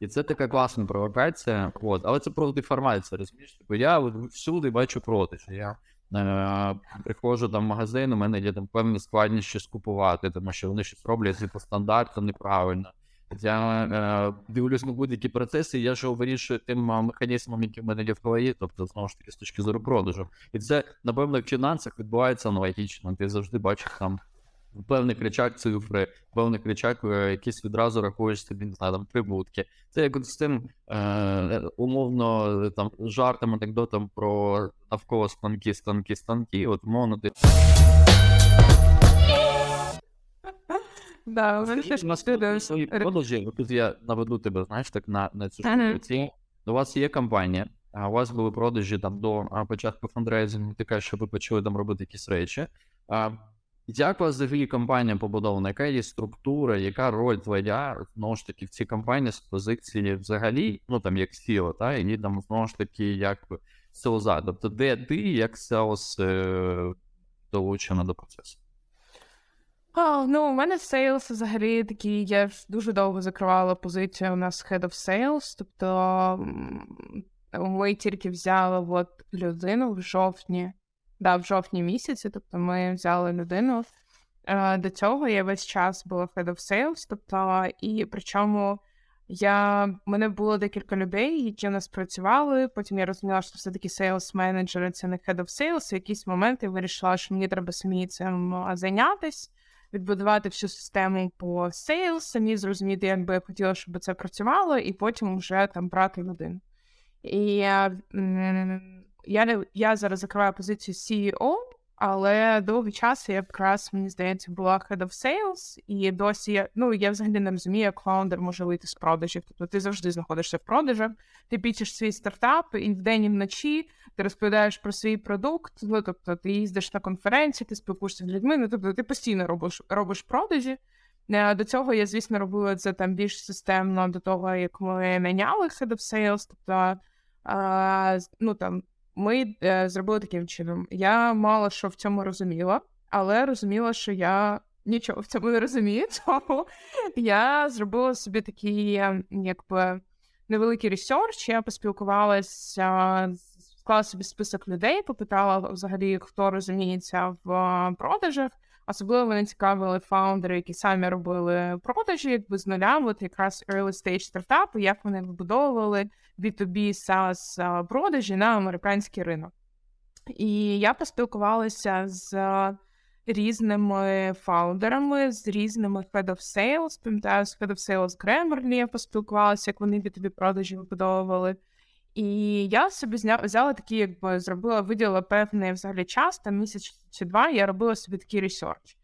І це така класна провокація. От, але це просто деформація, розумієш? Типу, я всюди бачу продаж. Я е, приходжу там в магазин, у мене є там певні складнощі скупувати, тому що вони щось роблять типу, стандартно неправильно. Я е, дивлюсь на будь-які процеси, я ж вирішую тим механізмом, який в мене є в голові, тобто знову ж таки з точки зору продажу. І це, напевно, в фінансах відбувається аналогічно. Ти завжди бачиш там в певних речах цифри, в певних речах е, якісь відразу рахуєш собі, не знаю, там прибутки. Це як з тим е, умовно там жартом, анекдотом про навколо станки, станки, станки. От умовно ти Да, теж свої продажі. Тут я наведу тебе, знаєш, так на, на цю штуку. У вас є компанія, а у вас були продажі там до початку фандрейзингу, ти кажеш, що ви почали там робити якісь речі. А, як у вас взагалі компанія побудована? Яка є структура, яка роль твоя знову ж таки в цій компанії з позиції взагалі, ну там як SEO, та і там знову ж таки як селза. Тобто, де ти як селс е, долучена до процесу? А, ну, у мене сейлс взагалі такий, я ж дуже довго закривала позицію у нас Head of Sales, тобто ми тільки взяли от людину в жовтні, да, в жовтні місяці, тобто ми взяли людину. Е, До цього я весь час була Head of Sales, тобто, і причому я, в мене було декілька людей, які у нас працювали. Потім я розуміла, що все-таки sales менеджери це не Head of Sales. В якийсь момент я вирішила, що мені треба самі цим а, зайнятись відбудувати всю систему по sales, самі зрозуміти, як би я хотіла, щоб це працювало, і потім вже там брати людину. І я, не- я зараз закриваю позицію CEO, але довгий час я якраз, мені здається, була head of sales, і досі я, ну, я взагалі не розумію, як фаундер може вийти з продажів. Тобто ти завжди знаходишся в продажах, ти пічеш свій стартап, і вдень і вночі ти розповідаєш про свій продукт, ну тобто ти їздиш на конференції, ти спілкуєшся з людьми, ну тобто ти постійно робиш, робиш продажі. Е, До цього я, звісно, робила це там більш системно до того, як ми найняли Sales. Тобто, а, ну там ми е, зробили таким чином. Я мало що в цьому розуміла, але розуміла, що я нічого в цьому не розумію. Тому я зробила собі такий, е, якби невеликий ресерч. Я поспілкувалася, з- склала собі список людей, попитала взагалі, хто розуміється в е, продажах. Особливо мене цікавили фаундери, які самі робили продажі, якби з нуля, от якраз early stage стартапи, як вони вибудовували B2B SaaS продажі на американський ринок. І я поспілкувалася з різними фаундерами, з різними head of sales. Пам'ятаю, з head of sales Grammarly я поспілкувалася, як вони B2B продажі вибудовували. І я собі взяла такі, якби зробила, виділила певний взагалі час, там місяць чи два, я робила собі такий ресерч.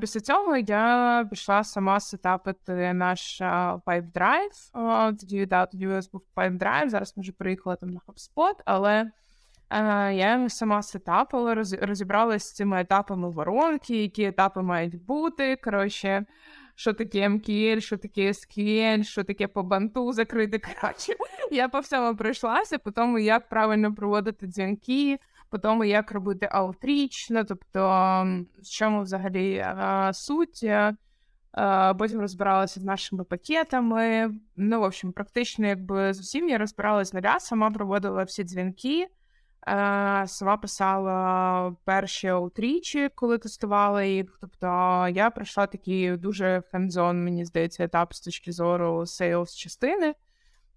Після цього я пішла сама сетапити наш PipeDrive. Тоді, да, тоді був PipeDrive, зараз ми вже приїхала там на HubSpot, але я сама сетапила, роз... розібралася з цими етапами воронки, які етапи мають бути. Коротше, що таке MQL, що таке SQL, що таке по банту закрити. Коротше, я по всьому пройшлася, по тому, як правильно проводити дзвінки, по тому, як робити ну, тобто, в чому взагалі а, суть. е, а, Потім розбиралася з нашими пакетами. Ну, в общем, практично, якби з усім я розбиралася з нуля, сама проводила всі дзвінки. Е, Сама писала перші аутрічі, коли тестувала їх. Тобто я пройшла такий дуже хендзон, мені здається, етап з точки зору sales частини.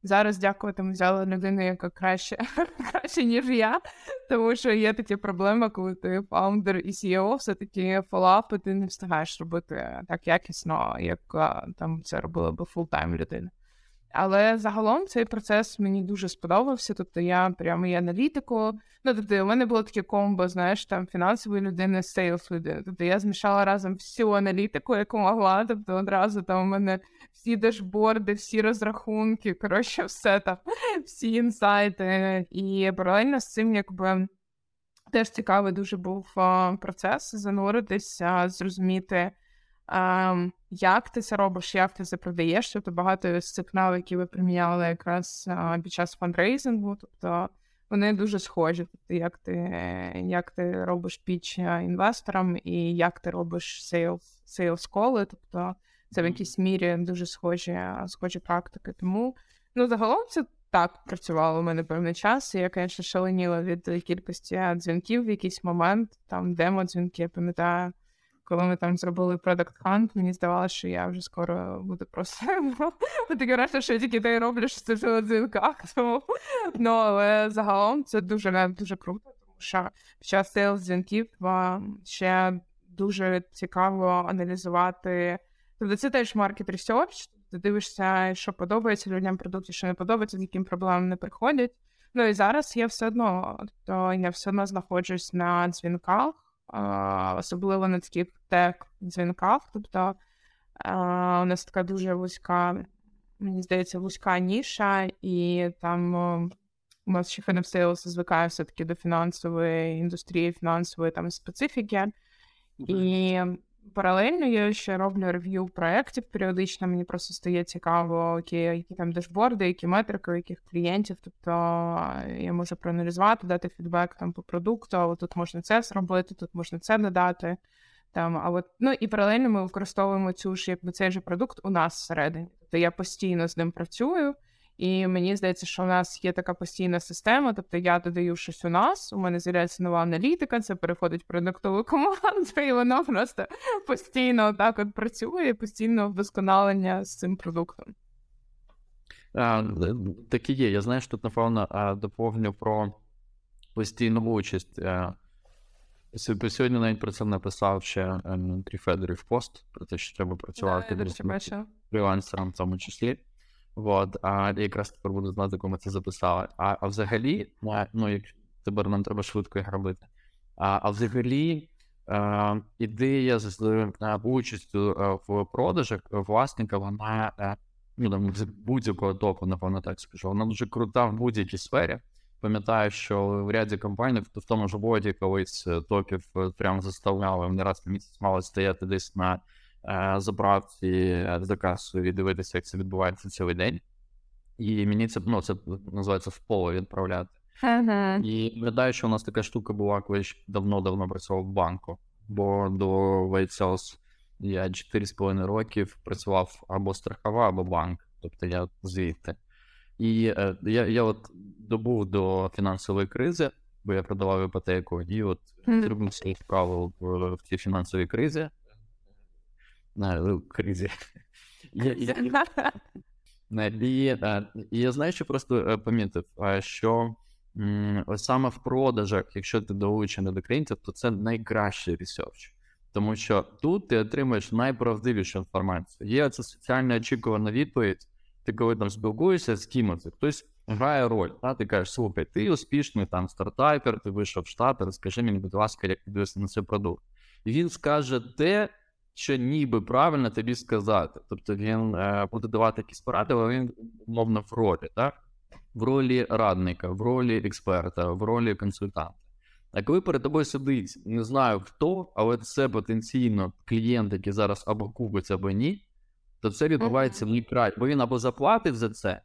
Зараз дякувати, ми взяли людину, яка краще, краще, ніж я. Тому що є такі проблеми, коли ти фаундер і CEO, все-таки follow-up и ти не встигаєш робити так якісно, як там це робила би full-time людина. Але загалом цей процес мені дуже сподобався. Тобто я прямо і аналітику. Ну, тобто, у мене було таке комбо, знаєш, там фінансової людини, sales людини. Тобто я змішала разом всю аналітику, яку могла. Тобто одразу там у мене всі дашборди, всі розрахунки, коротше, все там, всі інсайти. І паралельно з цим, якби. Теж цікавий дуже був процес зануритися, зрозуміти, а, як ти це робиш, як ти це продаєш. Тобто багато з цих навиків ви приміняли якраз а, під час фандрейзингу. Тобто вони дуже схожі. Тобто, як ти, як ти робиш pitch інвесторам і як ти робиш sales, sales call и, тобто це в якійсь мірі дуже схожі, схожі практики. Тому ну загалом це так працювало у мене певний час. І я, звісно, шаленіла від кількості дзвінків в якийсь момент, там демо-дзвінки, я пам'ятаю. Коли ми там зробили Product Hunt, мені здавалося, що я вже скоро буду просто таке решта, що я тільки те й роблю, що це на дзвінках. Ну, але загалом це дуже дуже круто, тому що під час сейлс дзвінків ще дуже цікаво аналізувати. Тобто це теж маркет research, ти дивишся, що подобається людям продукті, що не подобається, з яким проблемам не приходять. Ну і зараз я все одно, тобто я все одно знаходжусь на дзвінках, особливо на таких тек дзвінках. Тобто у нас така дуже вузька, мені здається, вузька ніша, і там у нас ще Sales звикає все-таки до фінансової індустрії, фінансової там специфіки. Mm-hmm. І Паралельно я ще роблю рев'ю проєктів періодично. Мені просто стає цікаво, які які там дешборди, які метрики, яких клієнтів. Тобто я можу проаналізувати, дати фідбек там по продукту, а тут можна це зробити, тут можна це додати. Там, а от, ну і паралельно ми використовуємо цю ж якби цей же продукт у нас всередині. Тобто я постійно з ним працюю. І мені здається, що у нас є така постійна система. Тобто я додаю щось у нас, у мене з'являється нова аналітика, це переходить в продуктову команду, і воно просто постійно так от працює, постійно вдосконалення з цим продуктом. А, Так і є. Я знаю, що тут, напевно, доповню про постійну участь. Сьогодні навіть про це написав ще Андрій Федорів пост, про те, що треба працювати да, фрілансером в тому числі. От, а якраз тепер буду знати, кому це записали. А а взагалі, ну як тепер нам треба швидко їх робити. А а взагалі, а, ідея з участю в продажах власника, вона ну, там, з будь-якого топу, напевно, так скажу, вона дуже крута в будь-якій сфері. Пам'ятаю, що в ряді компаній, в тому ж боді колись е, топів е, прямо заставляли, вони раз на місяць мали стояти десь на Е, заправці е, за касою і дивитися, як це відбувається цілий день. І мені це ну, це називається в поле відправляти. Ага. І гадаю, що у нас така штука була, коли я давно-давно працював в банку, бо до Sales я 4,5 років працював або страхова, або банк, тобто я звідти. І е, я я от добув до фінансової кризи, бо я продавав іпотеку, і от зробив свою справу в, в цій фінансовій кризі ну, кризі. І, і я знаю, що просто е, помітив, що ось саме в продажах, якщо ти долучений до клієнтів, то це найкращий research. Тому що тут ти отримуєш найправдивішу інформацію. Є це соціально очікувана відповідь. Ти коли там спілкуєшся з кимось, хтось грає роль. Та? Ти кажеш, слухай, ти успішний там стартапер, ти вийшов в Штати, розкажи мені, будь ласка, як дивишся на цей продукт. І він скаже те, що ніби правильно тобі сказати. Тобто він е, буде давати якісь поради, але він умовно в ролі, так? В ролі радника, в ролі експерта, в ролі консультанта. А коли перед тобою сидить, не знаю хто, але це потенційно клієнт, який зараз або купить, або ні, то це відбувається в край, бо він або заплатить за це,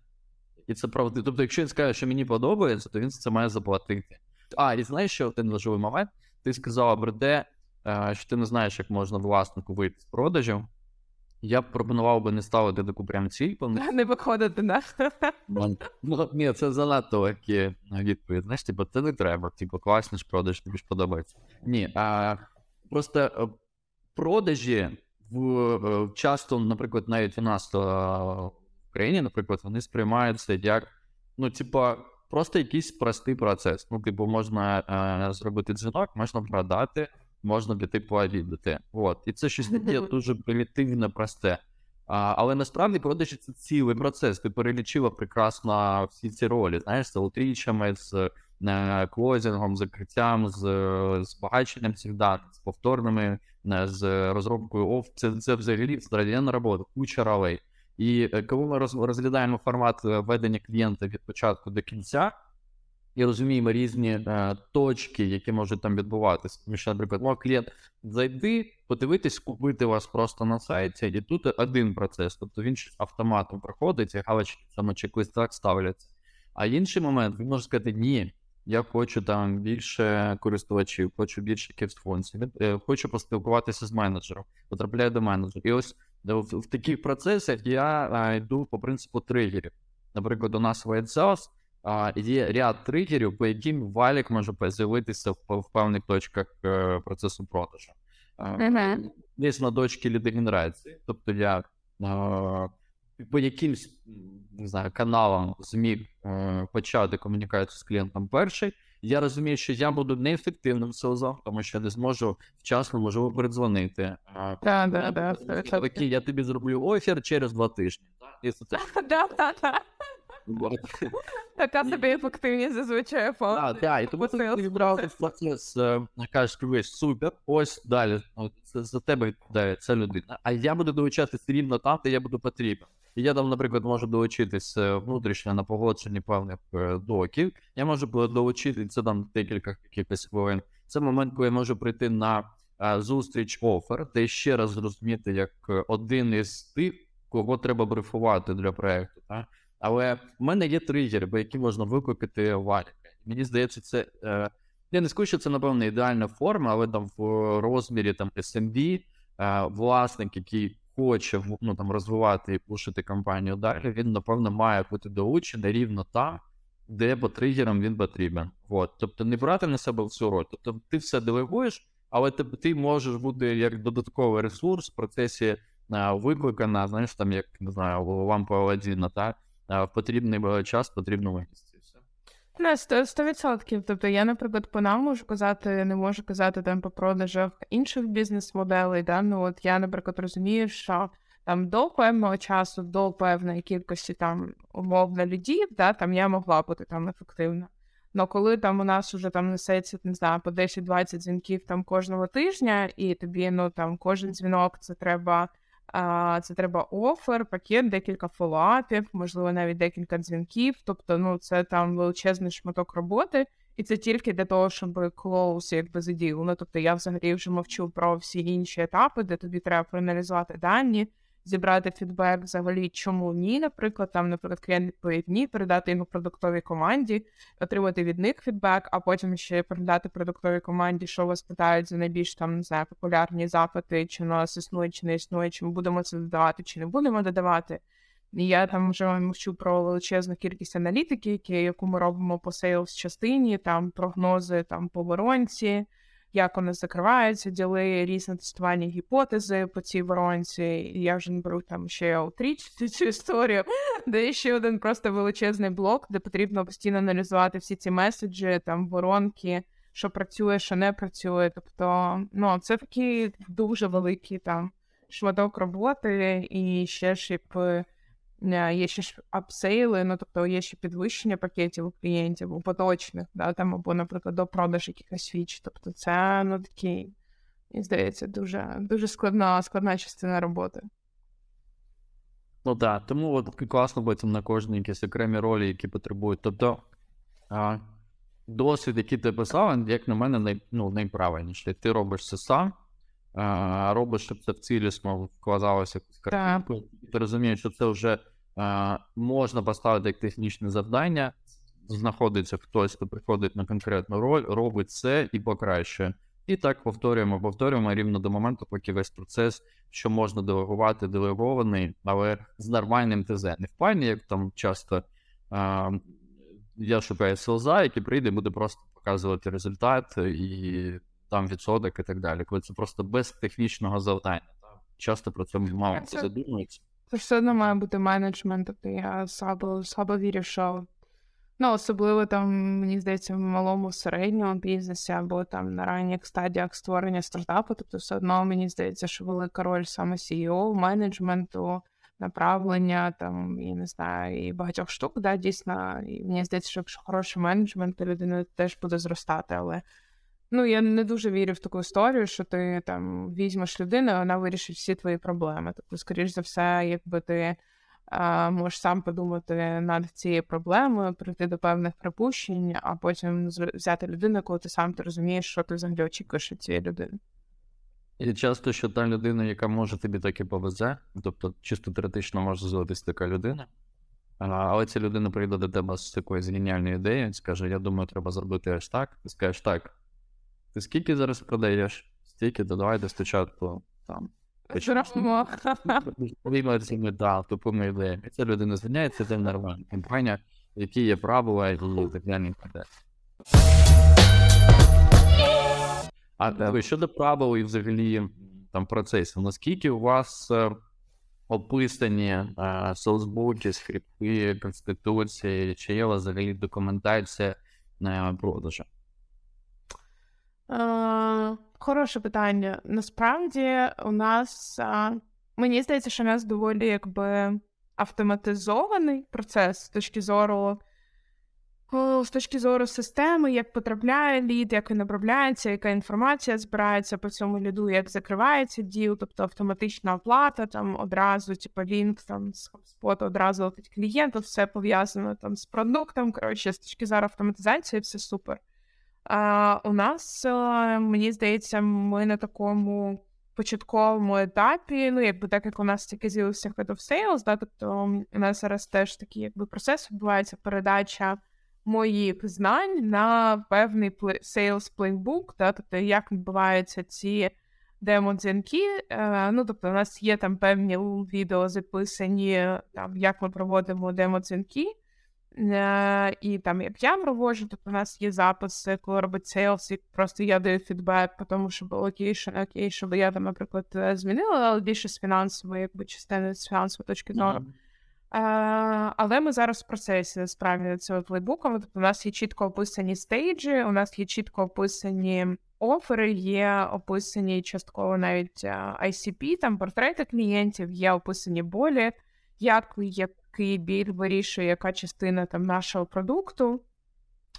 і це правда. Тобто, якщо він скаже, що мені подобається, то він це має заплатити. А, і знаєш, що один важливий момент? Ти сказала про те, що ти не знаєш, як можна власнику вийти з продажів. Я б пропонував би не ставити таку прям ціль. Не виходити, да? Ну, ні, це занадто легкі відповідь. Знаєш, типу, це не треба, типу, класний ж продаж, тобі ж подобається. Ні, а просто е, продажі в е, часто, наприклад, навіть у нас в Україні, наприклад, вони сприймаються як, ну, типа, просто якийсь простий процес. Ну, типу, можна зробити дзвінок, можна продати можна піти пообідати. От. І це щось таке дуже примітивне, просте. А, Але насправді продажі це цілий процес. Ти перелічила прекрасно всі ці ролі, знаєш, з аутрічами, з не, клозінгом, закриттям, з збагаченням цих даних, з повторними, не, з розробкою оф. Це це взагалі страдіна робота, куча ролей. І е, коли ми розглядаємо формат е, ведення клієнта від початку до кінця і розуміємо різні е, точки, які можуть там відбуватися. Тому що, наприклад, мов клієнт зайди, подивитись, купити вас просто на сайті, і тут один процес, тобто він автоматом проходить, і галочки саме чек так ставляться. А інший момент, він може сказати, ні, я хочу там більше користувачів, хочу більше функцій, е, хочу поспілкуватися з менеджером, потрапляю до менеджера. І ось в, в таких процесах я а, йду по принципу тригерів. Наприклад, у нас в Sales а, є ряд тригерів, по яким валік може з'явитися в, в певних точках е, процесу продажу. Мгм. Десь на точці лідогенерації. Тобто я а, по якимсь не знаю, каналам зміг е, почати комунікацію з клієнтом перший. Я розумію, що я буду неефективним селзом, тому що я не зможу вчасно можливо передзвонити. Да, да, да, я тобі зроблю офер через два тижні. да, да. Така собі ефективність зазвичай Так, так, і тому ти відбрав процес, кажеш, дивись, супер, ось далі, це за тебе відповідає ця людина. А я буду долучатися рівно там, де я буду потрібен. І я там, наприклад, можу долучитись е, внутрішньо на погодженні певних е, доків. Я можу долучити це там декілька якихось хвилин. Це момент, коли я можу прийти на е, зустріч офер, де ще раз зрозуміти як один із тих, кого треба брифувати для проекту. Так? Але в мене є тригери, по які можна викликати валіка. Мені здається, це. Е, я не скажу, що це, напевно, ідеальна форма, але там в розмірі там SMB, е, власник, який хоче ну, там, розвивати і пушити компанію далі, він, напевно, має бути долучений рівно там, де по тригерам він потрібен. От. Тобто не брати на себе всю роль. Тобто ти все делегуєш, але ти, ти можеш бути як додатковий ресурс в процесі е, викликана, знаєш, там, як не знаю, лампа Аладдіна, так? Потрібний час, в потрібному. Все. Не, сто- сто відсотків. Тобто я, наприклад, по нам можу казати, не можу казати там по продажах інших бізнес-моделей. Да? Ну от я, наприклад, розумію, що там до певного часу, до певної кількості там умовно людей, да, там я могла бути там ефективна. Но коли там у нас уже там несеться, не знаю, по 10-20 дзвінків там кожного тижня, і тобі ну там кожен дзвінок це треба. Це треба офер, пакет, декілька фолоапів, можливо, навіть декілька дзвінків. Тобто, ну це там величезний шматок роботи, і це тільки для того, щоб клоус якби задіяв. Ну тобто я взагалі вже мовчу про всі інші етапи, де тобі треба проаналізувати дані, зібрати фідбек, взагалі, чому ні, наприклад, там, наприклад, клієнт відповів ні, передати його продуктовій команді, отримати від них фідбек, а потім ще передати продуктовій команді, що вас питають за найбільш там знаю, популярні запити, чи нас існує, чи не існує, чи ми будемо це додавати, чи не будемо додавати. І я там вже мовчу про величезну кількість аналітики, яку ми робимо по sales частині, там прогнози там по воронці, як вони закриваються, діли різне тестування гіпотези по цій воронці. Я вже не беру там ще аутрічити цю історію, де ще один просто величезний блок, де потрібно постійно аналізувати всі ці меседжі, там воронки, що працює, що не працює. Тобто, ну це такий дуже великий там шматок роботи, і ще е, є ще ж апсейли, ну тобто є ще підвищення пакетів у клієнтів, у поточних, да, там, або, наприклад, до продаж якихось фіч. Тобто це ну такий, мені здається, дуже, дуже складна, складна частина роботи. Ну так, тому от класно потім на кожній якісь окремі ролі, які потребують. Тобто а, досвід, який ти писав, як на мене, най, ну, найправильніший. Ти робиш це сам, а, робиш, щоб це в цілісно вкладалося в якусь картинку. Ти розумієш, що це вже можна поставити як технічне завдання. Знаходиться хтось, хто приходить на конкретну роль, робить це і покращує. І так повторюємо, повторюємо рівно до моменту, поки весь процес, що можна делегувати, делегований, але з нормальним ТЗ. Не в плані, як там часто а, я шукаю селза, який прийде і буде просто показувати результат і там відсоток і так далі. Коли це просто без технічного завдання. Часто про це мало задумується. Це все одно має бути менеджмент. Тобто я слабо, слабо вірю, що ну, особливо там, мені здається, в малому середньому бізнесі або там на ранніх стадіях створення стартапу. Тобто, все одно мені здається, що велика роль саме CEO, менеджменту, направлення, там, і не знаю, і багатьох штук, да, дійсно. І мені здається, що якщо хороший менеджмент, то людина теж буде зростати. Але ну я не дуже вірю в таку історію, що ти там візьмеш людину, і вона вирішить всі твої проблеми. Тобто, скоріш за все, якби ти а, можеш сам подумати над цією проблемою, прийти до певних припущень, а потім взяти людину, коли ти сам ти розумієш, що ти взагалі очікуєш від цієї людини. І часто, що та людина, яка може тобі таки повезе, тобто чисто теоретично може з'явитися така людина, але ця людина прийде до тебе з такою геніальною ідеєю, скаже: Я думаю, треба зробити аж так. Ти скажеш так. Ти скільки зараз продаєш? Стільки, то давайте спочатку там. Зробимо. Да, тупими ідеями. І ця людина звільняється, це нормальна компанія, які є правила і так далі. А щодо правил і взагалі там процесів, наскільки у вас е, описані е, соцбуки, скрипти, конституції, чи є у вас взагалі документація на продажу? Е, Хороше питання. Насправді, у нас а, мені здається, що у нас доволі якби автоматизований процес з точки зору о, з точки зору системи, як потрапляє лід, як він обробляється, яка інформація збирається по цьому ліду, як закривається діл, тобто автоматична оплата, там одразу, типу, лінк там з HubSpot одразу летить клієнту, все пов'язано там з продуктом. Коротше, з точки зору автоматизації, все супер. А, У нас, е, мені здається, ми на такому початковому етапі, ну, якби так як у нас тільки з'явився Head of Sales, да, тобто у нас зараз теж такий якби процес відбувається передача моїх знань на певний sales playbook, да, тобто як відбуваються ці демо-дзвінки. Е, ну, тобто, у нас є там певні відео записані, там, як ми проводимо демо-дзвінки. Е, і там як я проводжу, тобто у нас є записи, коли робить sales, і просто я даю фідбек, по тому що було окей, що не окей, щоб я там, наприклад, е, змінила, але більше з фінансової, якби частини з фінансової точки зору. Mm-hmm. Uh, але ми зараз в процесі справді цього плейбука. Тобто у нас є чітко описані стейджі, у нас є чітко описані офери, є описані частково навіть ICP, там портрети клієнтів, є описані болі, як який біль вирішує, яка частина там нашого продукту,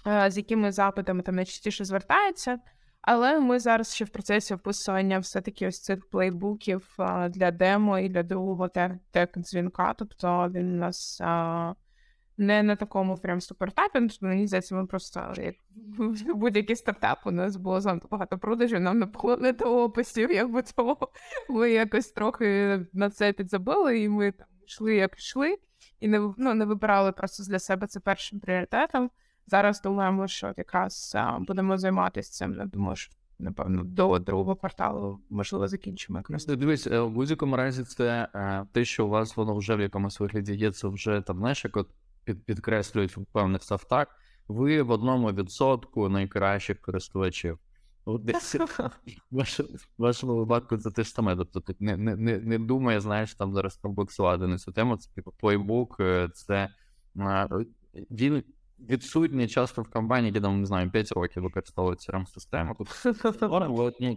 uh, з якими запитами там найчастіше звертається. Але ми зараз ще в процесі описування все-таки ось цих плейбуків для демо і для другого тек дзвінка. Тобто він у нас а, не на такому прям супертапі. Тобто, мені здається, ми просто як будь-який стартап у нас було занадто багато продажів, нам не було не до описів, якби того. Ми якось трохи на це підзабили, і ми там йшли, як йшли, і не ну, не вибирали просто для себе це першим пріоритетом. Зараз думаємо, що якраз а, будемо займатися цим. Думаю, що напевно до другого кварталу можливо закінчимо якраз. Дивись, е, в будь-якому разі, це е, те, що у вас воно вже в якомусь вигляді є, це вже там знаєш, як от під, підкреслюють в певних софтах. Ви в одному відсотку найкращих користувачів. Десь в вашому випадку це те ж саме. Тобто ти не не, не, думає, знаєш, там зараз пробуксувати на цю тему. Це типу плейбук, е, це він відсутні часто в компанії, які там, не знаю, 5 років використовують crm систему Тут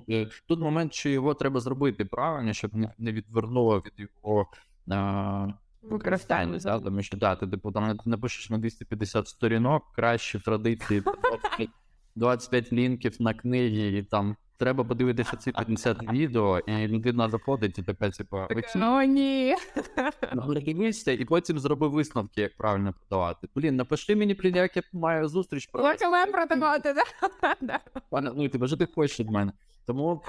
е, тут момент, що його треба зробити правильно, щоб не відвернуло від його а, використання. Тому що да, ти типу, там напишеш на 250 сторінок, краще в традиції 25 лінків на книги і там Треба подивитися ці 50 відео, і людина заходить і така, типу, О, ні. Нагнівся, і потім зроби висновки, як правильно продавати. Блін, напиши мені, блін, як я маю зустріч. Хочемо продавати? Пане, ну, ти вже ти хочеш від мене. Тому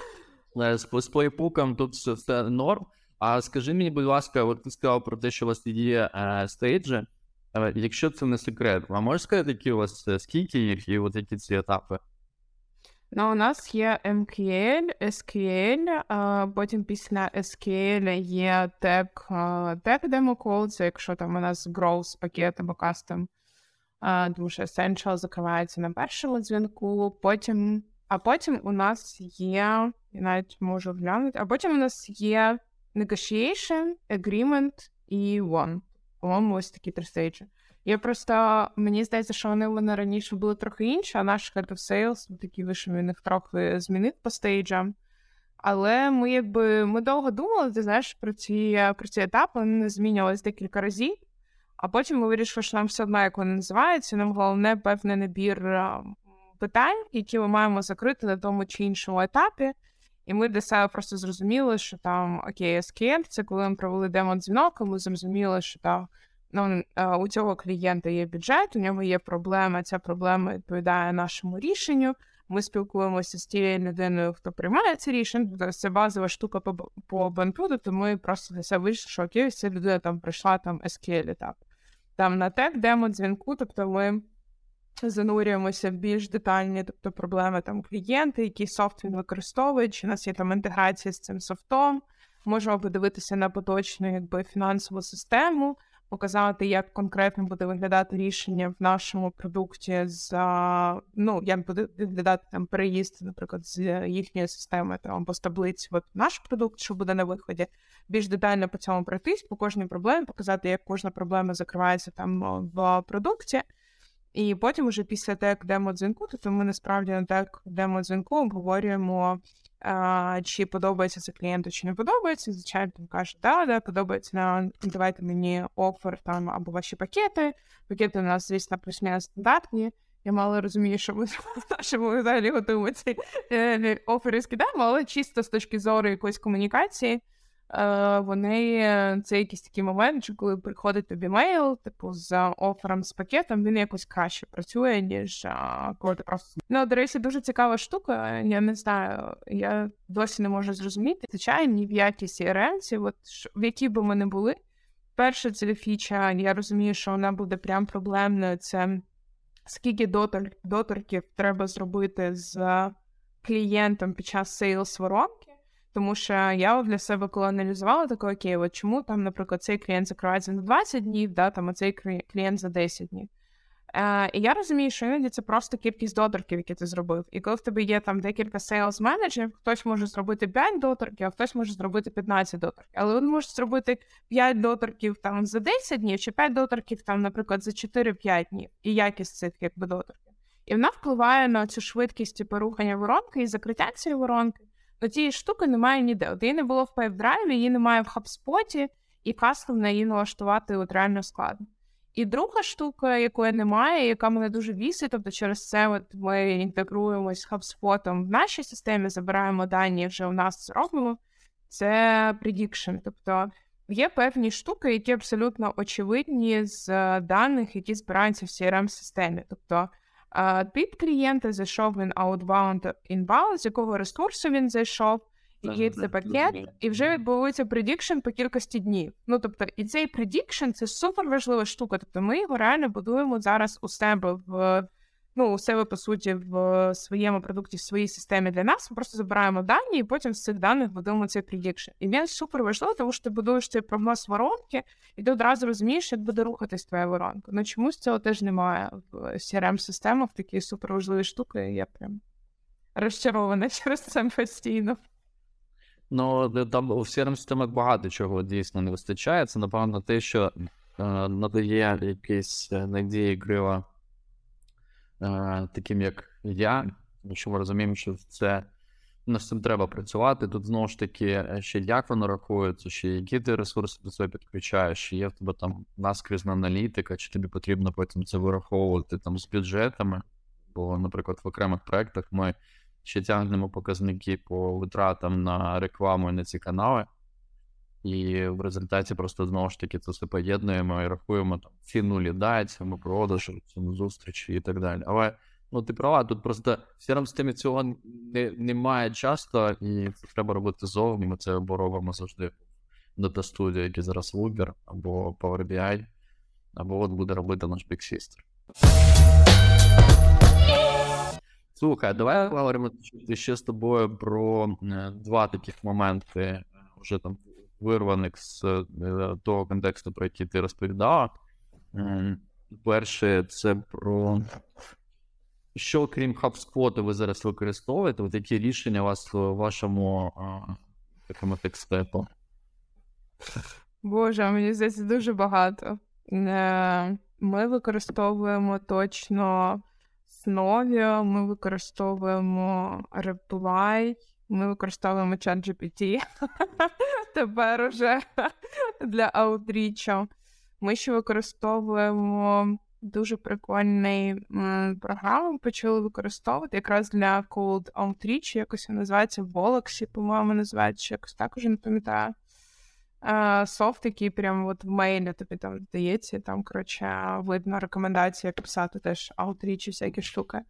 е, з, плейпуком тут все, все норм. А скажи мені, будь ласка, от ти сказав про те, що у вас є е, стейджі. Якщо це не секрет, а можеш сказати, які у вас е, скільки їх і от які ці етапи? Ну, у нас є MQL, SQL, а потім після SQL є тег demo call, це якщо там у нас growth пакет або custom, тому що Essential закривається на першому дзвінку, потім, а потім у нас є, я навіть можу глянути, а потім у нас є negotiation, agreement і won. По-моєму, ось такі три стейджі. Я просто мені здається, що вони в мене раніше були трохи інші, а наш Head of Sales такий вийшов, він їх трохи змінив по стейджам. Але ми якби ми довго думали, ти знаєш, про ці про ці етапи вони змінювалися декілька разів, а потім ми вирішили, що нам все одно, як вони називаються, нам головне певний набір питань, які ми маємо закрити на тому чи іншому етапі. І ми для себе просто зрозуміли, що там окей, SQL, це коли ми провели демо-дзвінок, ми зрозуміли, що там ну, у цього клієнта є бюджет, у нього є проблема. Ця проблема відповідає нашому рішенню. Ми спілкуємося з тією людиною, хто приймає це рішення. Тобто це базова штука по по банку, то ми просто для себе вирішили, що окей, ця людина там пройшла там SQL етап. там на тек демо дзвінку, тобто ми занурюємося в більш детальні, тобто проблеми там клієнти, який софт він використовує, чи у нас є там інтеграція з цим софтом. Можемо подивитися на поточну якби фінансову систему, показати, як конкретно буде виглядати рішення в нашому продукті за ну як буде виглядати там переїзд, наприклад, з їхньої системи там або з таблиці. От наш продукт, що буде на виході, більш детально по цьому пройтись, по кожній проблемі, показати, як кожна проблема закривається там в продукті. І потім, уже після тек демо дзвінку, тобто ми насправді на тек демо дзвінку обговорюємо, а, чи подобається це клієнту, чи не подобається. Звичайно, він каже, да, да, подобається на давайте мені офер там або ваші пакети. Пакети у нас, звісно, плюс-мінус стандартні. Я мало розумію, що ми нашому взагалі готуємо ці е, офери скидаємо, але чисто з точки зору якоїсь комунікації. Е, вони це якийсь такий момент, що коли приходить тобі мейл, типу з офером з пакетом, він якось краще працює, ніж коли ти просто. Ну, до речі, дуже цікава штука. Я не знаю, я досі не можу зрозуміти. Звичайно, ні в якій CRM, от в якій би ми не були. Перша це фіча, я розумію, що вона буде прям проблемною. Це скільки дотор, доторків треба зробити з клієнтом під час сейлс воронки. Тому що я для себе коли аналізувала, таке, окей, от чому там, наприклад, цей клієнт закривається на 20 днів, да, там, а цей клієнт за 10 днів. Е, І я розумію, що іноді це просто кількість доторків, які ти зробив. І коли в тебе є там декілька сейлс менеджерів, хтось може зробити 5 доторків, а хтось може зробити 15 доторків. Але він може зробити 5 доторків там за 10 днів, чи 5 доторків, там, наприклад, за 4-5 днів, і якість цих якби доторків. І вона впливає на цю швидкість типу, рухання воронки і закриття цієї воронки. Ну, цієї штуки немає ніде. От її не було в PipeDrive, її немає в HubSpot, і кастом на її налаштувати от реально складно. І друга штука, якої немає, яка мене дуже вісить, тобто через це от ми інтегруємось з HubSpot в нашій системі, забираємо дані, вже у нас робимо, це prediction. Тобто є певні штуки, які абсолютно очевидні з даних, які збираються в crm системі Тобто Тип клієнта зайшов він outbound, inbound, з якого ресурсу він зайшов, який це пакет, і вже відбувається prediction по кількості днів. Ну тобто, і цей prediction це супер важлива штука. Тобто, ми його реально будуємо зараз у себе в ну, у себе, по суті, в своєму продукті, в своїй системі для нас. Ми просто забираємо дані, і потім з цих даних будуємо цей prediction. І він супер важливий, тому що ти будуєш цей прогноз воронки, і ти одразу розумієш, як буде рухатись твоя воронка. Ну чомусь цього теж немає в CRM системах такі супер важливі штуки. Я прям розчарована через це постійно. Ну, там у crm системах багато чого дійсно не вистачає. Це, напевно, те, що е, надає якийсь е, надії грива Е, таким як я, що ми розуміємо, що це над цим треба працювати. Тут знову ж таки е, ще як воно рахується, ще які ти ресурси до себе підключаєш, чи є в тебе там наскрізна аналітика, чи тобі потрібно потім це вираховувати там з бюджетами. Бо, наприклад, в окремих проєктах ми ще тягнемо показники по витратам на рекламу і на ці канали. І в результаті просто знову ж таки це все поєднуємо і рахуємо там ціну лідацію, продажу, ціну зустрічі і так далі. Але ну ти права, тут просто в crm системі цього не, немає часто, і це треба робити зовні. Ми це робимо завжди в Data який зараз Uber, або Power BI, або от буде робити наш Big Sister. Слухай, давай поговоримо ще з тобою про е, два таких моменти е, вже там вирваних з е, того контексту, про який ти розповідала. Перше, це про що, крім HubSpot, ви зараз використовуєте, от які рішення у вас в вашому такому текстепу? Боже, мені здається, дуже багато. Е, ми використовуємо точно Snovio, ми використовуємо Reply, ми використовуємо ChatGPT тепер уже для аутрічу. Ми ще використовуємо дуже прикольний програму, почали використовувати якраз для Cold Outreach, якось називається Волоксі, по-моєму, називається якось так уже не пам'ятаю. Софт, який прямо от в мейлі тобі там здається, там, коротше, видно рекомендації, як писати теж аутрічі, всякі штуки.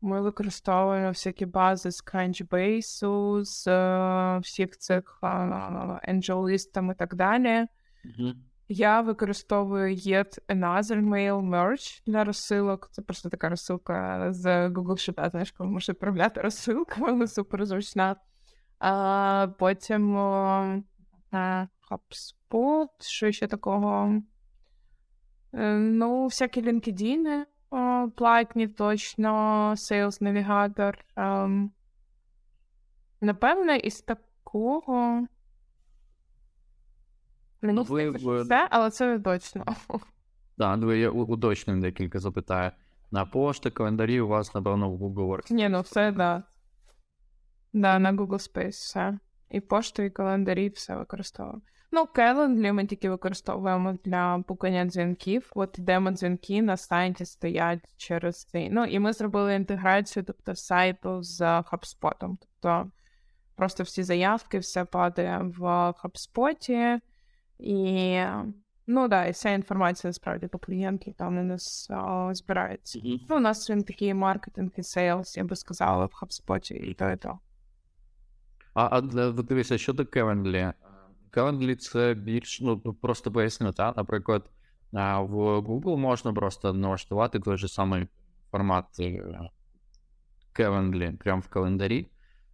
Ми використовуємо всякі бази з Crunchbase, з е, всіх цих AngelList і так далі. Я використовую Yet Another Mail Merge для розсилок. Це просто така розсилка з Google Sheet, знаєш, коли можеш відправляти розсилку, вона супер зручна. А, Потім о, HubSpot, що ще такого. Е, ну, всякі LinkedIn, платні точно, Sales Navigator. Ем, Напевне, із такого. Мені Ви здається, що в- все, але це точно. Да, ну я у- декілька запитаю. На пошти, календарі у вас, напевно, в Google Works. Ні, ну все, да. Да, на Google Space все. І пошту, і календарі, все використовуємо. Ну, Calendly ми тільки використовуємо для букання дзвінків. От демо-дзвінки на сайті стоять через цей. Ну, і ми зробили інтеграцію, тобто сайту з HubSpot. Тобто просто всі заявки, все падає в HubSpot. І ну да, і вся інформація насправді по клієнту там у нас а, збирається. Ну, у нас він такий маркетинг і сейлс, я би сказала, в HubSpot і то, і то. А, а от дивися, щодо Calendly. Calendly це більш, ну, просто поясню, так? Наприклад, в Google можна просто налаштувати той же самий формат е, Calendly прямо в календарі,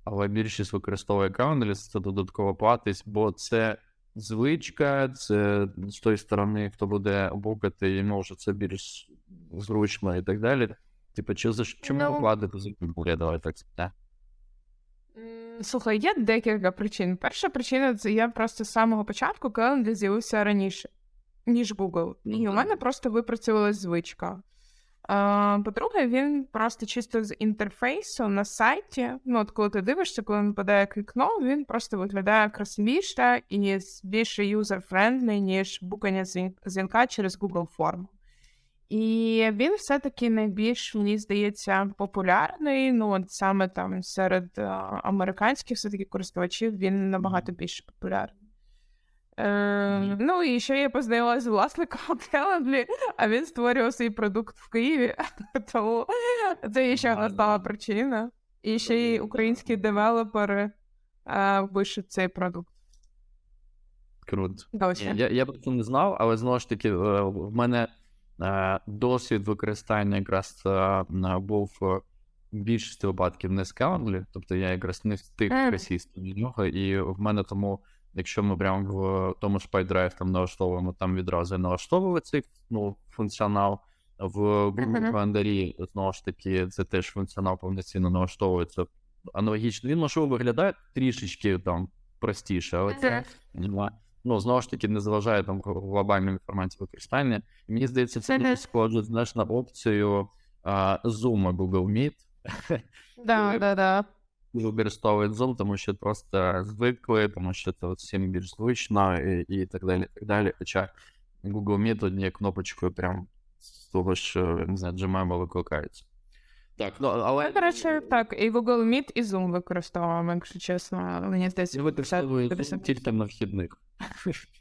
але більшість використовує Calendly, це додаткова платість, бо це звичка, це з тої сторони, хто буде букати, йому вже це більш зручно і так далі. Типу, чи за чому Ну. покладати за Google? Давай так Слухай, є декілька причин. Перша причина це я просто з самого початку Calendly з'явився раніше, ніж Google. І у мене просто випрацювалась звичка. По-друге, він просто чисто з інтерфейсу на сайті. Ну, от коли ти дивишся, коли він падає вікно, він просто виглядає красивіше і більше юзер-френдний, ніж букання дзвінка через Google форму. І він все-таки найбільш, мені здається, популярний. Ну, от саме там серед а, американських все-таки користувачів він набагато більше популярний. Е, ну і ще я познайомилася з власником Calendly, а він створював свій продукт в Києві. Тому це є ще одна стала причина. І ще й українські девелопери е, пишуть цей продукт. Круто. Я, я про це не знав, але знову ж таки, е, в мене е, досвід використання якраз е, був е, в більшості випадків не з тобто я якраз не встиг присісти до нього, і в мене тому, якщо ми прямо в тому ж PyDrive там налаштовуємо, там відразу налаштовує цей ну, функціонал. В Google календарі, знову ж таки, це теж функціонал повноцінно налаштовується аналогічно. Він можливо виглядає трішечки там простіше, але це нема. Ну, знову ж таки, не заважає там глобальну інформацію використання. І мені здається, це дуже схоже знаєш, на опцію а, Zoom Google Meet. Да, да, да. Використовують Zoom, тому що просто звикли, тому що це от всім більш звично і, і так далі. і так далі. Хоча Google Meet однією кнопочкою прям з того, що не знаю, Gmail викликається. Так, ну але Ми, до речі, так, і Google Meet, і Zoom використовуємо, якщо чесно. Мені здається, використовую Zoom тільки на вхідних.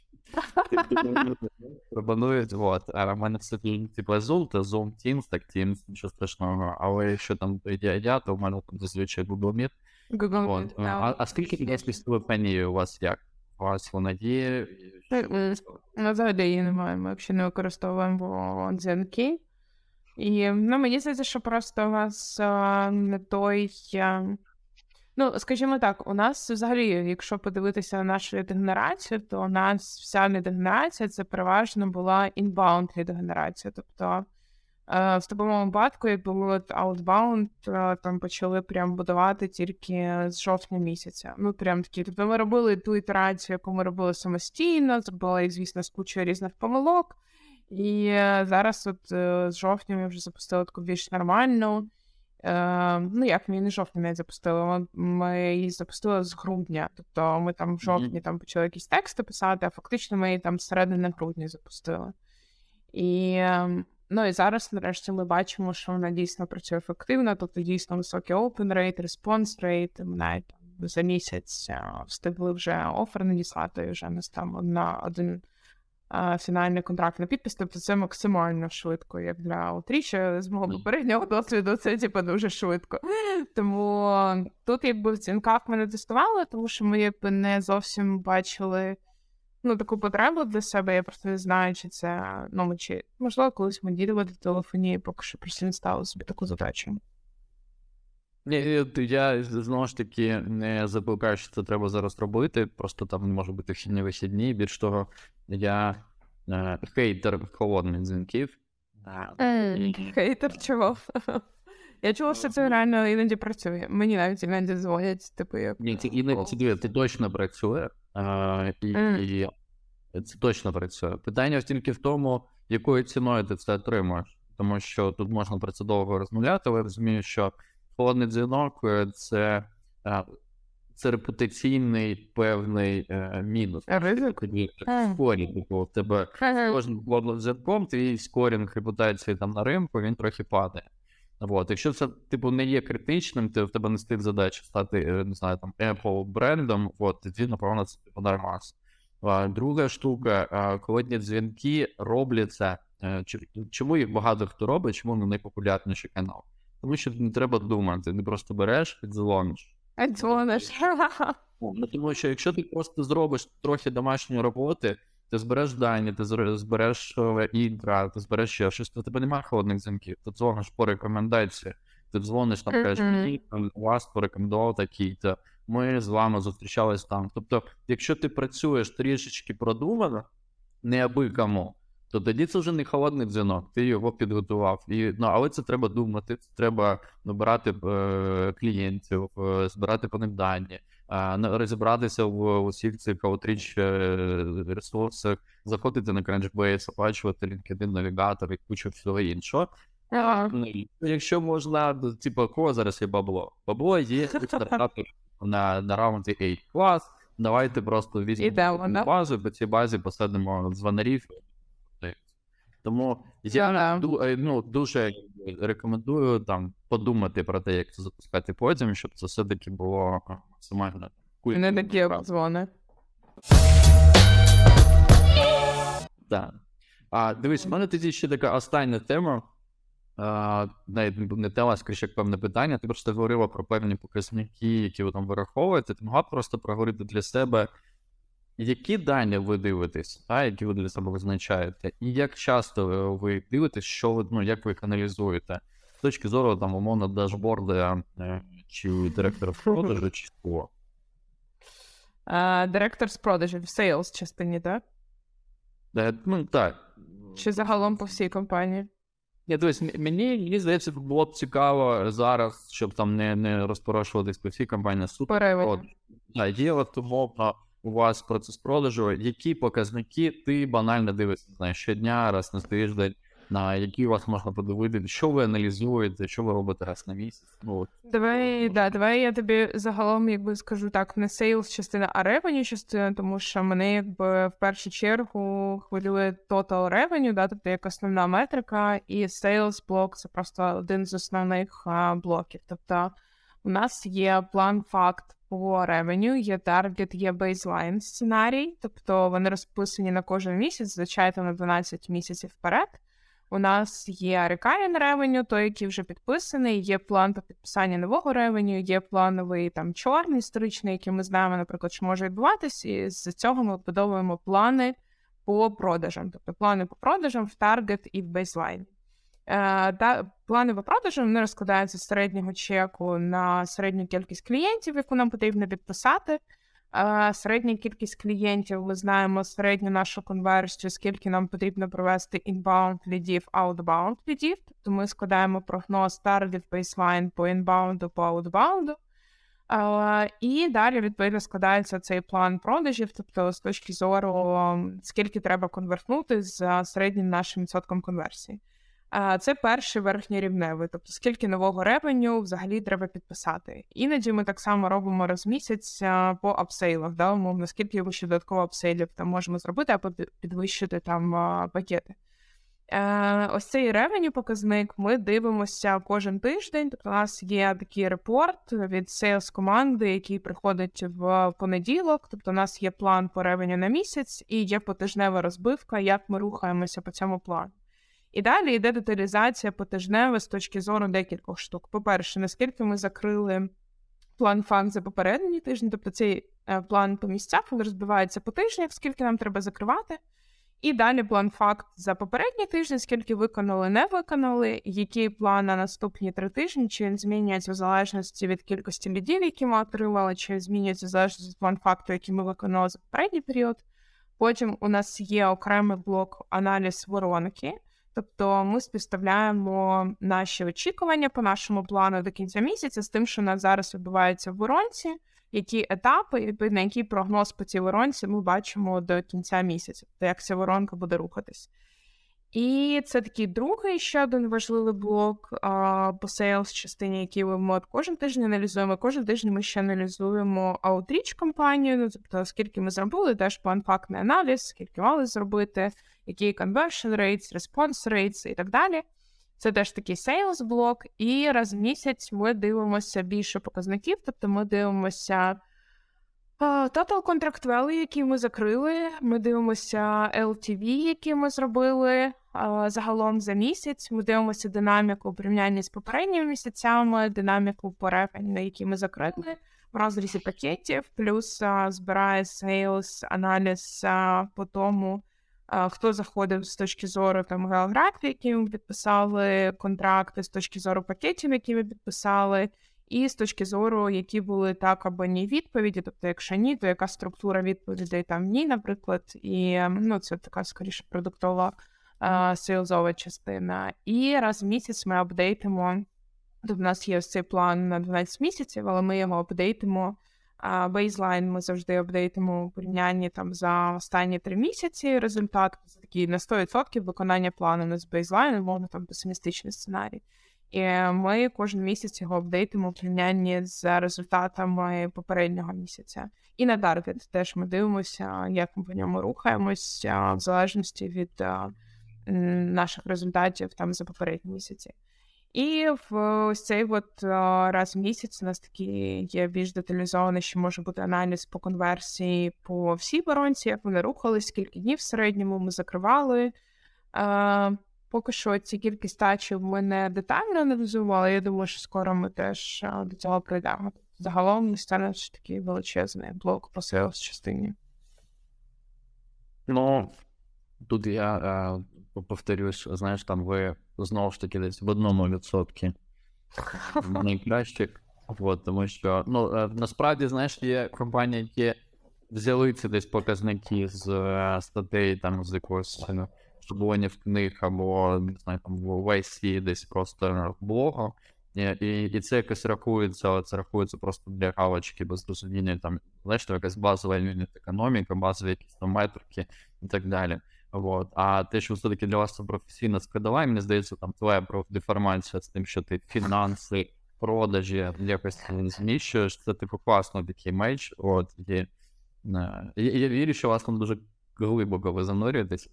Пропонують, от. А в мене все типу Zoom, то Zoom Teams, так Teams, нічого страшного. Але якщо там я, я то в мене там зазвичай Google Meet. Google. Meet, А, а скільки кількість телефонії у вас як? У вас вона є? Ну, взагалі її немає, ми взагалі не використовуємо дзвінки. І ну, мені здається, що просто у вас а, не той. а, Ну, скажімо так, у нас взагалі, якщо подивитися на нашу лідогенерацію, то у нас вся лідогенерація це переважно була inbound лідогенерація. Тобто е, в такому випадку, якби ми outbound е, там почали прям будувати тільки з жовтня місяця. Ну, прям такі. Тобто ми робили ту ітерацію, яку ми робили самостійно, зробили, звісно, з кучою різних помилок. І е, зараз, от е, з жовтня, ми вже запустили таку більш нормальну. Е, ну, як ми не жовтня навіть запустили, ми, її запустили з грудня. Тобто ми там в жовтні там почали якісь тексти писати, а фактично ми її там середини грудня запустили. І, е, ну, і зараз, нарешті, ми бачимо, що вона дійсно працює ефективно, тобто дійсно високий open rate, response rate, ми навіть там за місяць встигли вже офер надіслати, вже нас там на один фінальний контракт на підпис, тобто це максимально швидко, як для Отріча. З мого попереднього досвіду це типу дуже швидко. Тому тут, якби в дзвінках ми не тестували, тому що ми якби не зовсім бачили ну, таку потребу для себе. Я просто не знаю, чи це ну, чи можливо колись ми ділили в телефоні, поки що просто не ставили собі таку задачу. Ні, я знову ж таки не закликаю, що це треба зараз робити. Просто там може бути вхідні вихідні. Більш того, я е, хейтер холодних дзвінків. Хейтер чого? Я чула, що це реально іноді працює. Мені навіть іноді дзвонять, типу, як. Ні, це іноді це точно працює. А, і, Мгм. і це точно працює. Питання тільки в тому, якою ціною ти це отримуєш. Тому що тут можна про це довго розмовляти, але я розумію, що холодний дзвінок е, це, це репутаційний певний е, мінус. Ризик? Мгм. типу, в тебе з кожним холодним дзвінком твій скорінг репутації там на ринку, він трохи падає. От. Якщо це типу не є критичним, ти в тебе не стоїть задача стати, е, не знаю, там Apple брендом, от тоді, напевно, це типу нормас. Друга штука, холодні дзвінки робляться. Чому їх багато хто робить, чому вони найпопулярніший канал? Тому що не треба думати, ти просто береш і дзвониш. А дзвониш. Ну, тому що якщо ти просто зробиш трохи домашньої роботи, ти збереш дані, ти збереш е, інтра, ти збереш ще щось, то тебе немає холодних дзвінків. Ти дзвониш по рекомендації, ти дзвониш там, кажеш, вас порекомендував такий-то, ми з вами зустрічались там. Тобто, якщо ти працюєш трішечки продумано, не аби кому, то тоді це вже не холодний дзвінок, ти його підготував. І, ну, але це треба думати, це треба набирати е, клієнтів, е, збирати по ним дані, е, розібратися в усіх цих аутріч е, ресурсах, заходити на Crunchbase, оплачувати LinkedIn, навігатор і кучу всього іншого. Ага. Ну, Якщо можна, ну, типу, кого зараз є бабло? Бабло є на, на раунді 8 клас. Давайте просто візьмемо базу, по цій базі посадимо дзвонарів. Тому я ду- е, ну, дуже рекомендую там подумати про те, як це запускати потім, щоб це все-таки було максимально Не такі дзвони. Так. А дивись, у мене тоді ще така остання тема. Навіть не- не тема, скоріше, як певне питання. Ти просто говорила про певні показники, які ви там вираховуєте. Ти могла просто проговорити для себе, які дані ви дивитесь, та, які ви для себе визначаєте, і як часто е, ви дивитесь, що ви, ну, як ви їх аналізуєте з точки зору там, умовно, дашборда е, чи директора продажу, чи. А, Директор з продажів в sales частині, так? Е, Ну, так. Чи загалом по всій компанії? Ні, дивись, мені, мені здається, було б цікаво зараз, щоб там не, не розпорошуватись по всій компанії супер. Продаж. Так, є от умовно у вас процес продажу, які показники ти банально дивишся, не щодня, раз на тиждень, на які у вас можна подивити, що ви аналізуєте, що ви робите раз на місяць. Ну, от. Давай, да, давай я тобі загалом якби скажу так, не сейлс частина, а revenue частина, тому що мене якби в першу чергу хвилює total revenue, да, тобто як основна метрика, і sales блок це просто один з основних а, блоків. Тобто у нас є план факт по revenue, є таргет, є baseline сценарій, тобто вони розписані на кожен місяць, звичайно, на 12 місяців вперед. У нас є recurring revenue, той, який вже підписаний, є план по підписанню нового revenue, є плановий там churn історичний, який ми знаємо, наприклад, що може відбуватись, і з цього ми будовуємо плани по продажам, тобто плани по продажам в таргет і в baseline. Е, та плани по продажам вони розкладаються з середнього чеку на середню кількість клієнтів, яку нам потрібно підписати. Е, Середня кількість клієнтів, ми знаємо середню нашу конверсію, скільки нам потрібно провести inbound лідів, outbound лідів. Тобто ми складаємо прогноз target baseline по inbound, по outbound. Е, І далі, відповідно, складається цей план продажів, тобто з точки зору, скільки треба конвертнути за середнім нашим відсотком конверсії. Це перший верхньорівневий, тобто скільки нового revenue взагалі треба підписати. Іноді ми так само робимо раз місяць по апсейлах, да, умовно, скільки ми ще додатково апсейлів там можемо зробити, або підвищити там пакети. Е, ось цей revenue показник ми дивимося кожен тиждень. Тобто у нас є такий репорт від sales команди, який приходить в понеділок. Тобто, у нас є план по revenue на місяць і є потижнева розбивка, як ми рухаємося по цьому плану. І далі йде деталізація потижнева з точки зору декількох штук. По-перше, наскільки ми закрили план факт за попередній тиждень, тобто цей е, план по місцях, він розбивається по тижнях, скільки нам треба закривати. І далі план факт за попередній тиждень, скільки виконали, не виконали, який план на наступні три тижні, чи він змінюється в залежності від кількості лідів, які ми отримали, чи змінюється в залежності від план факту, який ми виконали за попередній період. Потім у нас є окремий блок аналіз воронки, тобто ми співставляємо наші очікування по нашому плану до кінця місяця з тим, що у нас зараз відбувається в воронці які етапи, відповідно, який прогноз по цій воронці ми бачимо до кінця місяця, тобто як ця воронка буде рухатись. І це такий другий ще один важливий блок а, по sales частині, який ми кожен тиждень аналізуємо. Кожен тиждень ми ще аналізуємо outreach кампанію, ну тобто скільки ми зробили, теж план фактний аналіз, скільки мали зробити, який conversion rates, response rates і так далі. Це теж такий сейлс блок, і раз в місяць ми дивимося більше показників, тобто ми дивимося Total Contract Value, який ми закрили. Ми дивимося LTV, які ми зробили загалом за місяць. Ми дивимося динаміку у порівнянні з попередніми місяцями, динаміку по ревеню, які ми закрили в розрізі пакетів, плюс збирає сейлс аналіз по тому хто заходив з точки зору там географії, які ми підписали контракти, з точки зору пакетів, які ми підписали, і з точки зору, які були так або ні відповіді, тобто, якщо ні, то яка структура відповідей там ні, наприклад, і ну це така скоріше продуктова сейлзова частина. І раз в місяць ми апдейтимо. Тобто, в нас є ось цей план на 12 місяців, але ми його апдейтимо Бейзлайн ми завжди апдейтимо у порівнянні там за останні три місяці. Результат такий на 100% виконання плану не з бейзлайну, можна там песимістичний сценарій. І ми кожен місяць його апдейтимо у порівнянні з результатами попереднього місяця. І на таргет теж ми дивимося, як ми по ньому рухаємося, в залежності від наших результатів там за попередні місяці. І в ось цей от раз в місяць у нас такий є більш деталізований, що може бути аналіз по конверсії по всій воронці, як вони рухались, скільки днів в середньому ми закривали. Поки що ці кількість тачів ми не детально аналізували, я думаю, що скоро ми теж до цього прийдемо. Загалом не стане такий величезний блок по сейлс частині. Ну, тут я повторюсь, знаєш, там ви знову ж таки десь в одному відсотки найкраще. От, тому що ну е, насправді, знаєш, є компанії, які взяли ці десь показники з е, статей там з якогось е, шаблонів книг або не знаю, там в VC десь просто блогу. І і це якось рахується, це рахується просто для галочки без розуміння, там, знаєш, якась базова юніт економіка, базові якісь там метрики і так далі. Вот. А те, що все-таки для вас це професійна складова, мені здається, там твоя профдеформація з тим, що ти фінанси, продажі якось зміщуєш, це типу класно такий меч. От, і, не, я, я вірю, що вас там дуже глибоко ви занурюєтесь.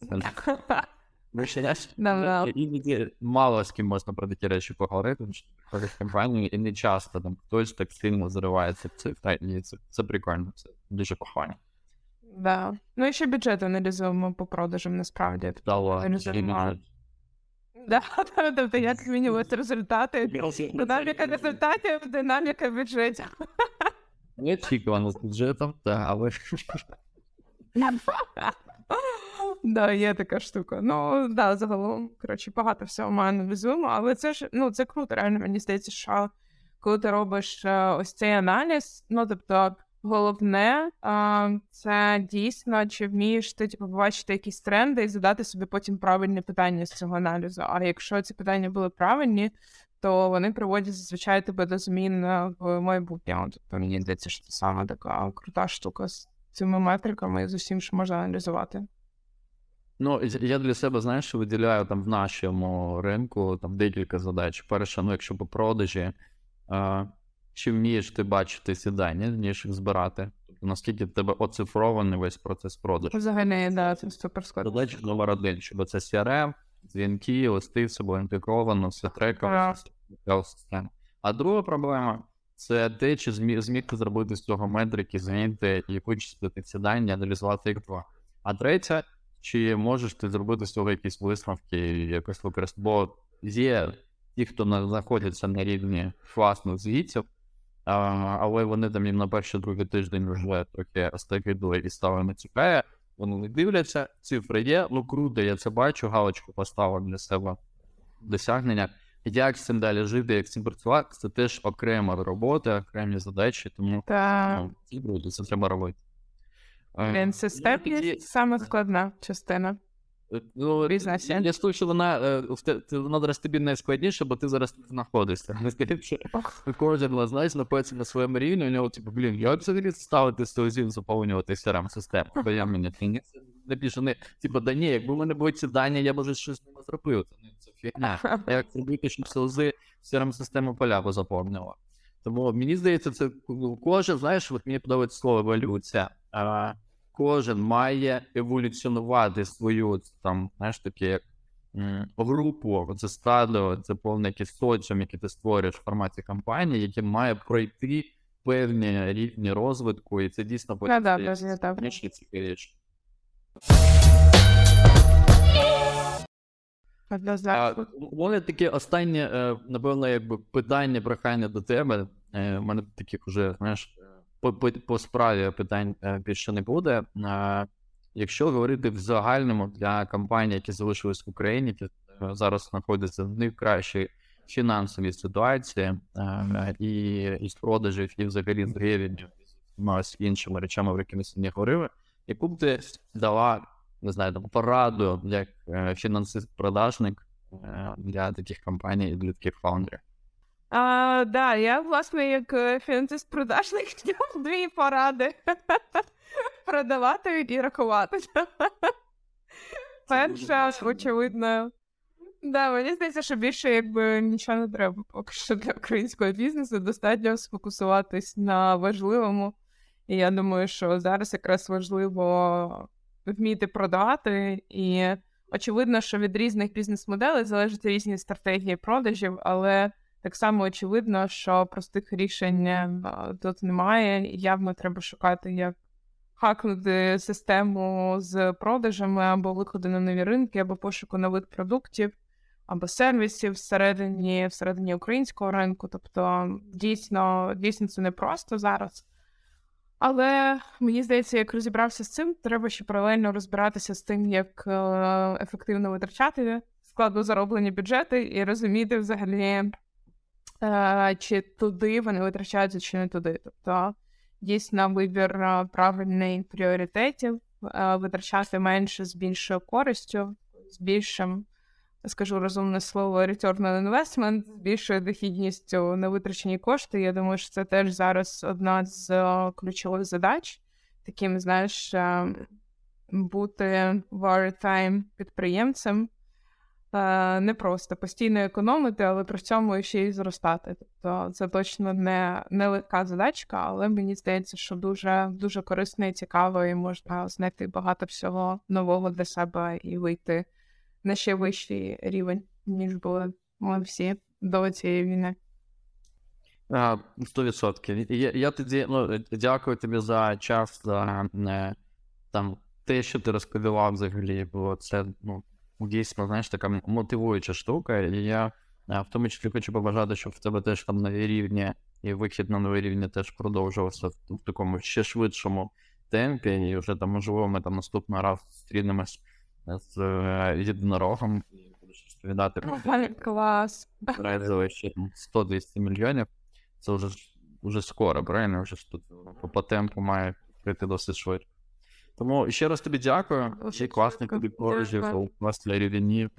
Іноді мало з ким можна про такі речі поговорити, тому що компанії і не часто там хтось так сильно заривається в цих і це, це прикольно, це дуже похвально. Да. Ну і ще бюджет аналізуємо по продажам, насправді. Да, тобто як змінювати результати. Динаміка результатів, динаміка бюджетів. Неочікувано з бюджетом, так, але. Да, є така штука. Ну, да, загалом, коротше, багато всього ми аналізуємо, але це ж ну, це круто, реально, мені здається, що коли ти робиш е, ось цей аналіз, ну тобто Головне, це дійсно, чи вмієш ти типу, побачити якісь тренди і задати собі потім правильні питання з цього аналізу. А якщо ці питання були правильні, то вони приводять зазвичай тебе до змін в майбутнє. Тобто мені здається, що це саме така крута штука з цими метриками і з усім, що можна аналізувати. Ну, я для себе, знаєш, виділяю там в нашому ринку там декілька задач. Перше, ну, якщо по продажі. Чи вмієш ти бачити ці дані, ніж їх збирати? Тобто наскільки в тебе оцифрований весь процес продажу? Взагалі, да, це супер складно. Задача номер один, щоб це CRM, дзвінки, листи, все було інтегровано, все треково, система. А друга проблема це те, чи зміг, зміг ти зробити з цього метрики, змінити і вичислити ці дані, аналізувати їх два. А третя, чи можеш ти зробити з цього якісь висновки, якось використати? Бо є ті, хто знаходяться на рівні власних звітів, а, але вони там їм на перший другий тиждень вже трохи стикидли і стало не цікаве. Вони не дивляться, цифри є, ну круто, я це бачу, галочку поставив для себе досягнення. Як з цим далі жити, як з цим працювати, це теж окрема робота, окремі задачі, тому Та ну, це треба робити. Е, він ну, системність тоді- саме складна частина. Е, Ну. Я, я скажу, що вона, е, вона зараз тобі найскладніше, бо ти зараз тут знаходишся. Не кожен знаєш, знаходиться на своєму рівні, у нього, типу, блін, як взагалі ставити стозів заповнювати crm систему Бо я мені не напишу, не, типу, да ні, якби в мене були ці дані, я б вже щось ними зробив. Це, не- фігня. А як зробити, щоб сльози crm систему поля позаповнювала. Тому мені здається, це ну, кожен, знаєш, от мені подобається слово еволюція. Кожен має еволюціонувати свою там, знаєш, таке як групу, це стадо, це повне якийсь соціум, який ти створюєш в форматі компанії, яке має пройти певні рівні розвитку, і це дійсно Да, да, стає пам'ятаю. складніше і цікавіше. А, Однозначно. у мене таке останнє, е, напевно, якби питання, прохання до тебе. Е, У мене таких уже, знаєш, по, по, справі питань е, більше не буде. Е, Якщо говорити в загальному для компаній, які залишились в Україні, які е, зараз знаходяться в найкращій фінансовій ситуації і із продажів, і взагалі з ревеню, з іншими речами, про які ми сьогодні говорили, яку б ти дала не знаю, там пораду як фінансист-продажник для таких компаній і для таких фаундерів. А, да, я, власне, як е, фінансист-продажник дам дві поради. Продавати і рахувати. Перша, очевидно. Да, мені здається, що більше якби нічого не треба поки що для українського бізнесу. Достатньо сфокусуватись на важливому. І я думаю, що зараз якраз важливо вміти продавати. І очевидно, що від різних бізнес-моделей залежать різні стратегії продажів, але так само очевидно, що простих рішень е, тут немає. І Явно треба шукати, як хакнути систему з продажами або виходу на нові ринки, або пошуку нових продуктів, або сервісів всередині, всередині українського ринку. Тобто, дійсно, дійсно це непросто зараз. Але мені здається, як розібрався з цим, треба ще паралельно розбиратися з тим, як е, ефективно витрачати складно зароблені бюджети і розуміти взагалі, чи туди вони витрачаються, чи не туди. Тобто, дійсно, вибір е, правильний пріоритетів, е, витрачати менше з більшою користю, з більшим, скажу розумне слово, return on investment, з більшою дохідністю на витрачені кошти. Я думаю, що це теж зараз одна з е, ключових задач. Таким, знаєш, бути wartime підприємцем. Е, Не просто постійно економити, але при цьому ще й зростати. Тобто це точно не, не легка задачка, але мені здається, що дуже, дуже корисно і цікаво, і можна знайти багато всього нового для себе і вийти на ще вищий рівень, ніж були ми всі до цієї війни. А, 100%. Я, я тоді ну, дякую тобі за час, за е, там, те, що ти розповідав взагалі, бо це ну, дійсно, знаєш, така мотивуюча штука. І я е, в тому числі хочу побажати, щоб в тебе теж там нові рівні і вихід на нові рівні теж продовжувався в, в такому ще швидшому темпі. І вже там, можливо, ми там наступного раз зустрінемось з е, єдинорогом і будеш розповідати Клас. Ще там 100-200 мільйонів. Це вже, вже скоро, правильно? Вже тут по, по темпу має прийти досить швидко. Тому ще раз тобі дякую. Ще класний тобі порожів, Дякую. для рівні,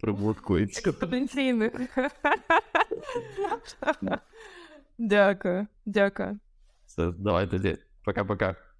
прибутку і. Дякую. Дякую. все. Давай тоді. Пока-пока.